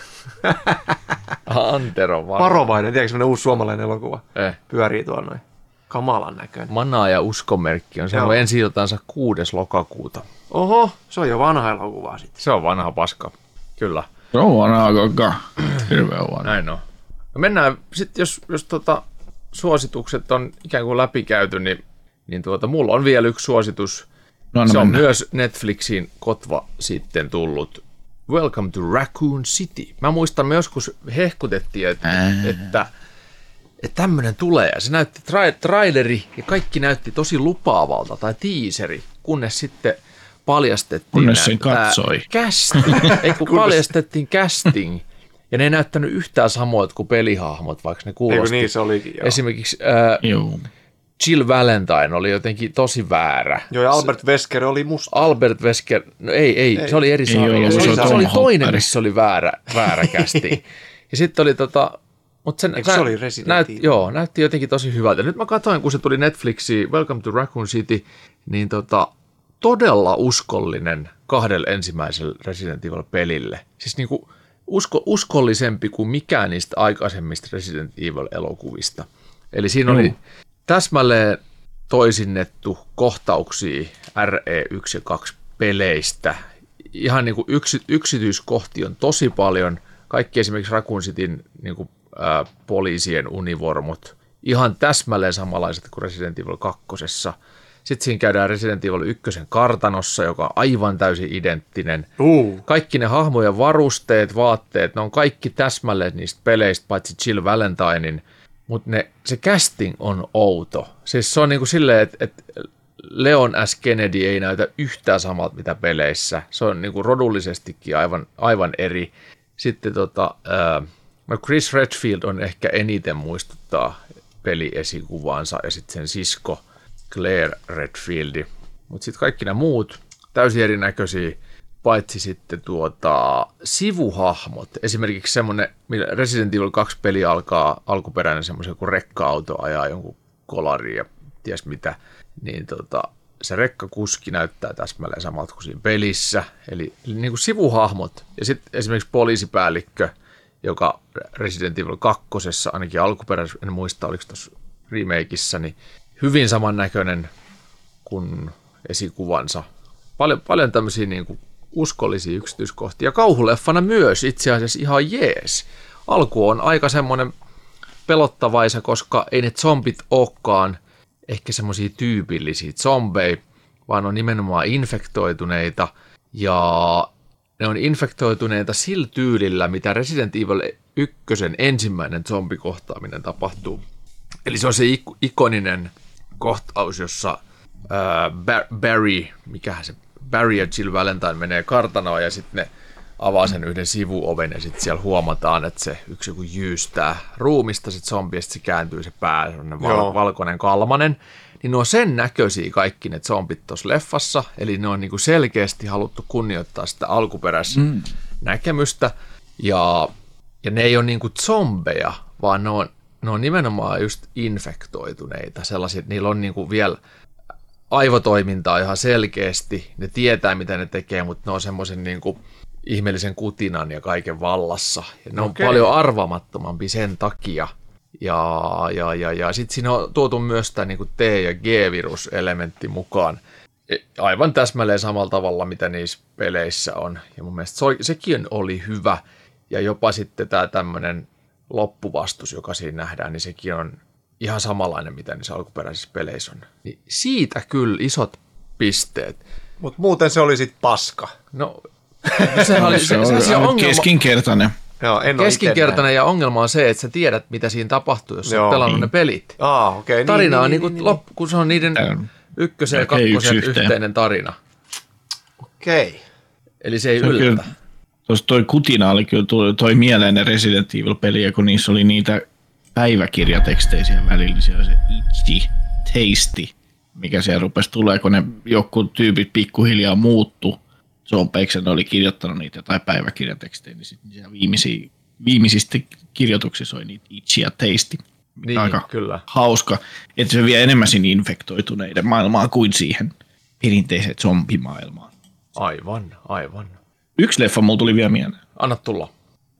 Antero vaan. Varovainen, tiedätkö semmoinen uusi suomalainen elokuva? Eh. Pyörii tuolla noin. Kamalan näköinen. Manaa ja uskomerkki on saanut ensi iltansa 6. lokakuuta. Oho, se on jo vanha elokuva sitten. Se on vanha paska. Kyllä. Se on vanha kaka. Hirveän vanha. Näin on. No mennään sitten, jos, jos tota, suositukset on ikään kuin läpikäyty, niin, niin tuota, mulla on vielä yksi suositus. No, Se on mennä. myös Netflixin kotva sitten tullut Welcome to Raccoon City. Mä muistan, me joskus hehkutettiin, että, Ää. että, että tämmöinen tulee. Ja se näytti tra- traileri ja kaikki näytti tosi lupaavalta tai tiiseri, kunnes sitten paljastettiin Kunnes sen katsoi. casting. Ei kun paljastettiin casting. Ja ne ei näyttänyt yhtään samoilta kuin pelihahmot, vaikka ne Eikö kuulosti. niin se olikin, joo. Esimerkiksi äh, Joo. Jill Valentine oli jotenkin tosi väärä. Joo, ja Albert Wesker oli musta. Albert Wesker, no ei, ei, se oli eri Ei sarja. ollut, Se, se oli, oli se oli toinen, missä oli väärä, väärä kästi. ja sitten oli tota, mutta sen, Eikö se oli Resident näyt? Joo, näytti jotenkin tosi hyvältä. Nyt mä katsoin, kun se tuli Netflixiin, Welcome to Raccoon City, niin tota, todella uskollinen kahdelle ensimmäiselle Resident Evil-pelille. Siis niinku usko, uskollisempi kuin mikään niistä aikaisemmista Resident Evil-elokuvista. Eli siinä oli täsmälleen toisinnettu kohtauksia RE1 ja 2 peleistä. Ihan niin kuin yksi, yksityiskohtia on tosi paljon. Kaikki esimerkiksi Raccoon Cityn niin kuin, ää, poliisien univormut. Ihan täsmälleen samanlaiset kuin Resident Evil 2. Sitten siinä käydään Resident Evil 1 kartanossa, joka on aivan täysin identtinen. Uu. Kaikki ne hahmojen varusteet, vaatteet, ne on kaikki täsmälleen niistä peleistä, paitsi Jill Valentinein. Mutta se casting on outo. Siis se on niinku silleen, että et Leon S. Kennedy ei näytä yhtään samalta mitä peleissä. Se on niinku rodullisestikin aivan, aivan eri. Sitten tota, ää, no Chris Redfield on ehkä eniten muistuttaa peliesikuvaansa ja sitten sen sisko Claire Redfieldi. Mutta sitten kaikki nämä muut täysin erinäköisiä, paitsi sitten tuota, sivuhahmot. Esimerkiksi semmoinen, millä Resident Evil 2 peli alkaa alkuperäinen semmoisen, kun rekka-auto ajaa jonkun kolari ja ties mitä, niin tota, se rekkakuski näyttää täsmälleen samalta kuin siinä pelissä. Eli, eli niin kuin sivuhahmot. Ja sitten esimerkiksi poliisipäällikkö, joka Resident Evil 2, ainakin alkuperäisessä, en muista oliko tuossa remakeissa, niin hyvin samannäköinen kuin esikuvansa. Paljon, paljon tämmöisiä niin kuin uskollisia yksityiskohtia. Kauhuleffana myös itse asiassa ihan jees. Alku on aika semmoinen pelottavaisa, koska ei ne zombit olekaan ehkä semmoisia tyypillisiä zombeja, vaan on nimenomaan infektoituneita ja ne on infektoituneita sillä tyylillä, mitä Resident Evil 1 ensimmäinen zombikohtaaminen tapahtuu. Eli se on se ik- ikoninen kohtaus, jossa ää, Barry, mikähän se, Barry ja Jill Valentine menee kartanoon ja sitten ne avaa sen yhden sivuoven ja sitten siellä huomataan, että se yksi joku jyystää ruumista sit zombi ja sit se kääntyy se pää, val- valkoinen kalmanen. Niin ne on sen näköisiä kaikki ne zombit tuossa leffassa, eli ne on niinku selkeästi haluttu kunnioittaa sitä alkuperäistä mm. näkemystä. Ja, ja ne ei ole niinku zombeja, vaan ne on, ne on nimenomaan just infektoituneita, sellaisia, että niillä on niinku vielä aivotoimintaa ihan selkeästi, ne tietää mitä ne tekee, mutta ne on semmoisen niinku ihmeellisen kutinan ja kaiken vallassa. Ja ne okay. on paljon arvaamattomampi sen takia. Ja, ja, ja, ja sitten siinä on tuotu myös tämä niin T- ja G-viruselementti mukaan. E, aivan täsmälleen samalla tavalla, mitä niissä peleissä on. Ja mun mielestä se, sekin oli hyvä. Ja jopa sitten tämä tämmöinen loppuvastus, joka siinä nähdään, niin sekin on ihan samanlainen, mitä niissä alkuperäisissä peleissä on. Niin siitä kyllä isot pisteet. Mutta muuten se oli sitten paska. No, sehän oli, se, se, se, se ongelma, keskinkertainen. Joo, en keskinkertainen ja ongelma on se, että sä tiedät, mitä siinä tapahtuu, jos Joo, olet pelannut niin. ne pelit. Ah, okay, tarina niin, on niin, niin, niin, loppu, kun se on niiden ykkösen ja kakkosen yhteinen tarina. Okei. Okay. Eli se ei se yllätä. Tuossa toi kutina oli kyllä toi, toi mieleen Resident Evil-peliä, kun niissä oli niitä päiväkirjateksteisiä välillisiä, se itchy, tasty, mikä siellä rupesi tulee, kun ne joku tyypit pikkuhiljaa muuttu John Peiksen oli kirjoittanut niitä jotain päiväkirjatekstejä, niin sitten siellä viimeisiä, viimeisistä kirjoituksissa oli niitä itchy ja tasty. Niin, aika kyllä. hauska, että se vie enemmän sinne infektoituneiden maailmaa kuin siihen perinteiseen zombimaailmaan. Aivan, aivan. Yksi leffa mulla tuli vielä mieleen. Anna tulla.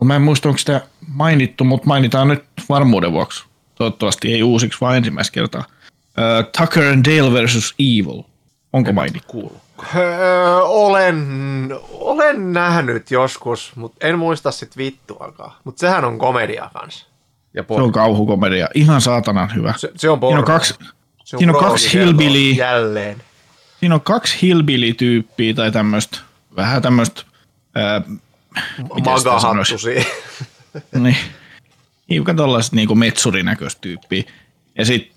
Mä en muista, onko sitä mainittu, mutta mainitaan nyt varmuuden vuoksi. Toivottavasti ei uusiksi, vaan ensimmäistä kertaa. Uh, Tucker and Dale versus Evil. Onko mainittu? Kuulu. Öö, olen, olen nähnyt joskus, mutta en muista sit vittuakaan. Mutta sehän on komedia kanssa. Ja se on kauhukomedia. Ihan saatanan hyvä. Se, se on porno. Siinä on kaksi, se on siinä on kaksi hillbilly. Jälleen. Siinä on kaksi hillbilly-tyyppiä tai tämmöistä, vähän tämmöistä... Magahattusia. niin. Hiukan tollaista niinku metsurinäköistä tyyppiä. Ja sitten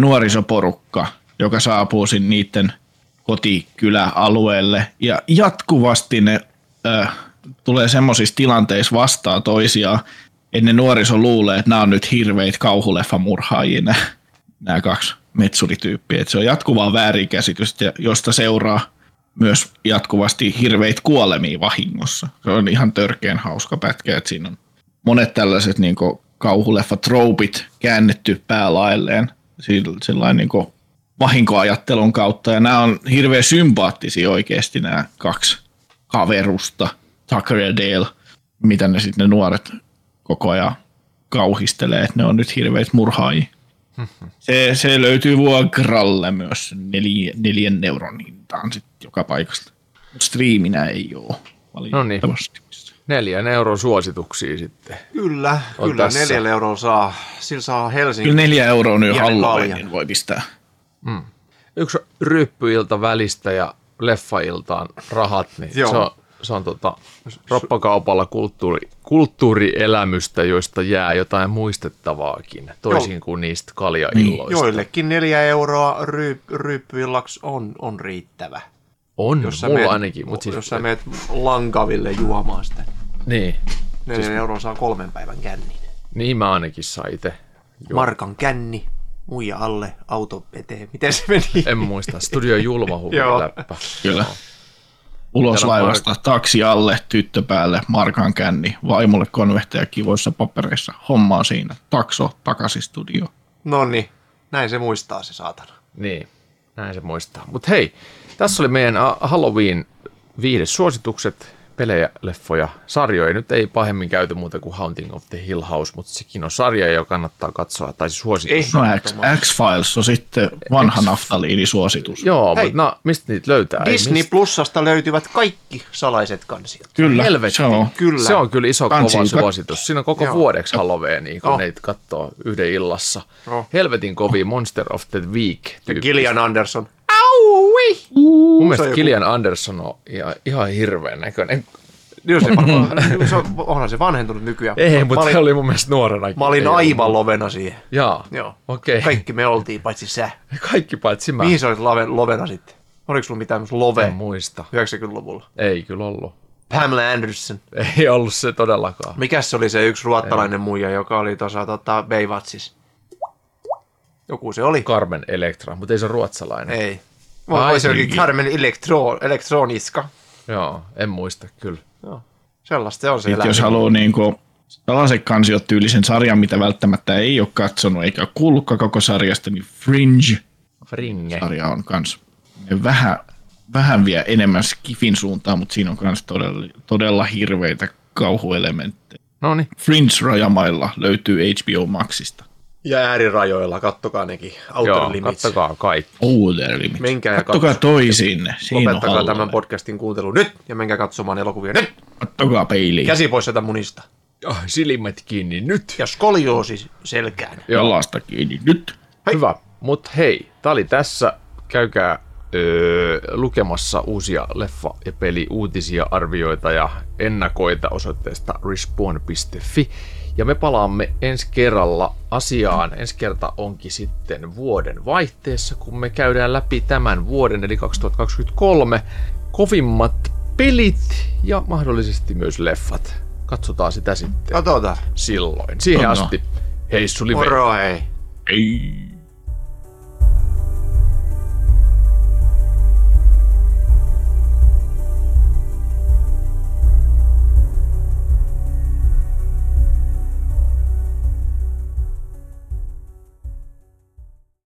nuorisoporukka, joka saapuu sinne niiden – kotikyläalueelle ja jatkuvasti ne äh, tulee semmoisissa tilanteissa vastaan toisiaan, että ne nuoriso luulee, että nämä on nyt hirveitä kauhuleffamurhaajia nämä, nämä kaksi metsurityyppiä. Että se on jatkuvaa väärinkäsitystä, josta seuraa myös jatkuvasti hirveitä kuolemia vahingossa. Se on ihan törkeän hauska pätkä, että siinä on monet tällaiset niin kauhuleffa-troopit käännetty päälailleen sillä niin vahinkoajattelun kautta. Ja nämä on hirveän sympaattisia oikeasti nämä kaksi kaverusta, Tucker ja Dale, mitä ne sitten ne nuoret koko ajan kauhistelee, että ne on nyt hirveät murhaajia. Se, se löytyy vuokralle myös neljä, neljän euron hintaan sitten joka paikasta. Mutta striiminä ei ole valitettavasti. No niin. Neljän euron suosituksia sitten. Kyllä, on kyllä tässä. neljällä eurolla saa, sillä saa Helsinki. Kyllä neljä euroa nyt Halloweenin voi pistää. Mm. Yksi ryppyilta välistä ja leffailtaan rahat, niin Joo. se on, se on tota, roppakaupalla kulttuuri, kulttuurielämystä, joista jää jotain muistettavaakin, toisin kuin niistä kaljailloista. Niin, joillekin neljä euroa ry, ryppyillaksi on, on riittävä. On, jos mulla meet, ainakin. Mutta siis... Jos sä meet lankaville juomaan sitä. Niin. Neljä siis... euroa saa kolmen päivän kännin. Niin mä ainakin sain itse. Markan känni muija alle, auto eteen. Miten se meni? En muista. Studio Julma läppä. Kyllä. Ulos laivasta, taksi alle, tyttö päälle, markan känni, vaimolle konvehteja kivoissa papereissa. Homma on siinä. Takso, takaisin studio. No niin, näin se muistaa se saatana. Niin, näin se muistaa. Mutta hei, tässä oli meidän Halloween viides suositukset. Pelejä, leffoja, sarjoja. Nyt ei pahemmin käyty muuta kuin Haunting of the Hill House, mutta sekin on sarja, joka kannattaa katsoa, tai siis suositus. No X, X-Files on sitten vanha naftaliini-suositus. Joo, Hei. mutta no, mistä niitä löytää? Disney mistä. Plussasta löytyvät kaikki salaiset kansiot. Kyllä, Helvetti. se on. Kyllä. Se on kyllä iso Kansi- kova suositus. Siinä on koko Joo. vuodeksi Halloweenia, kun Oh. neitä katsoo yhden illassa. Oh. Helvetin kovia Monster of the Week. Gillian Anderson. Mun se mielestä on joku- Gillian Anderson on ihan, ihan hirveän näköinen. Niin se varmaan, se on, onhan se vanhentunut nykyään. Ei, mutta se oli mun mielestä nuorena. mä olin aivan lovena siihen. Jaa, Joo. okei. Kaikki me oltiin, paitsi sä. Kaikki paitsi mä. Mihin sä olit love, lovena sitten? Oliko sulla mitään semmoista En love muista. 90-luvulla? Ei kyllä ollut. Pamela Anderson. Ei ollut se todellakaan. Mikäs se oli se yksi ruottalainen muija, joka oli tuossa tota, Baywatsissa? Joku se oli. Carmen Electra, mutta ei se ole ruotsalainen. Ei. Ai, Vai se olikin niin. Carmen Elektro, Elektroniska. Joo, en muista kyllä. Joo. Sellaista se on se Sitten jos haluaa niinku sellaiset kansiot tyylisen sarjan, mitä välttämättä ei ole katsonut eikä ole kuullutkaan koko sarjasta, niin Fringe-sarja Fringe. on kans ne vähän, vähän vie enemmän skifin suuntaan, mutta siinä on kans todella, todella hirveitä kauhuelementtejä. No niin. Fringe-rajamailla löytyy HBO Maxista. Ja äärirajoilla, kattokaa nekin. Outer Joo, Limits. kattokaa kaikki. Outer Limits. Menkää ja Kattokaa katso- toi sinne. Siinä on Lopettakaa tämän podcastin kuuntelu nyt ja menkää katsomaan elokuvia nyt. Kattokaa peiliin. Käsi pois sieltä munista. Oh, silmät kiinni nyt. Ja skolioosi selkään. Jalasta kiinni nyt. Hei. Hyvä. Mutta hei, tää oli tässä. Käykää öö, lukemassa uusia leffa- ja peli-uutisia, arvioita ja ennakoita osoitteesta respawn.fi. Ja me palaamme ensi kerralla asiaan. Ensi kerta onkin sitten vuoden vaihteessa, kun me käydään läpi tämän vuoden, eli 2023, kovimmat pelit ja mahdollisesti myös leffat. Katsotaan sitä sitten Katsotaan. silloin. Siihen No. asti, hei Suli Moro hei. Ei.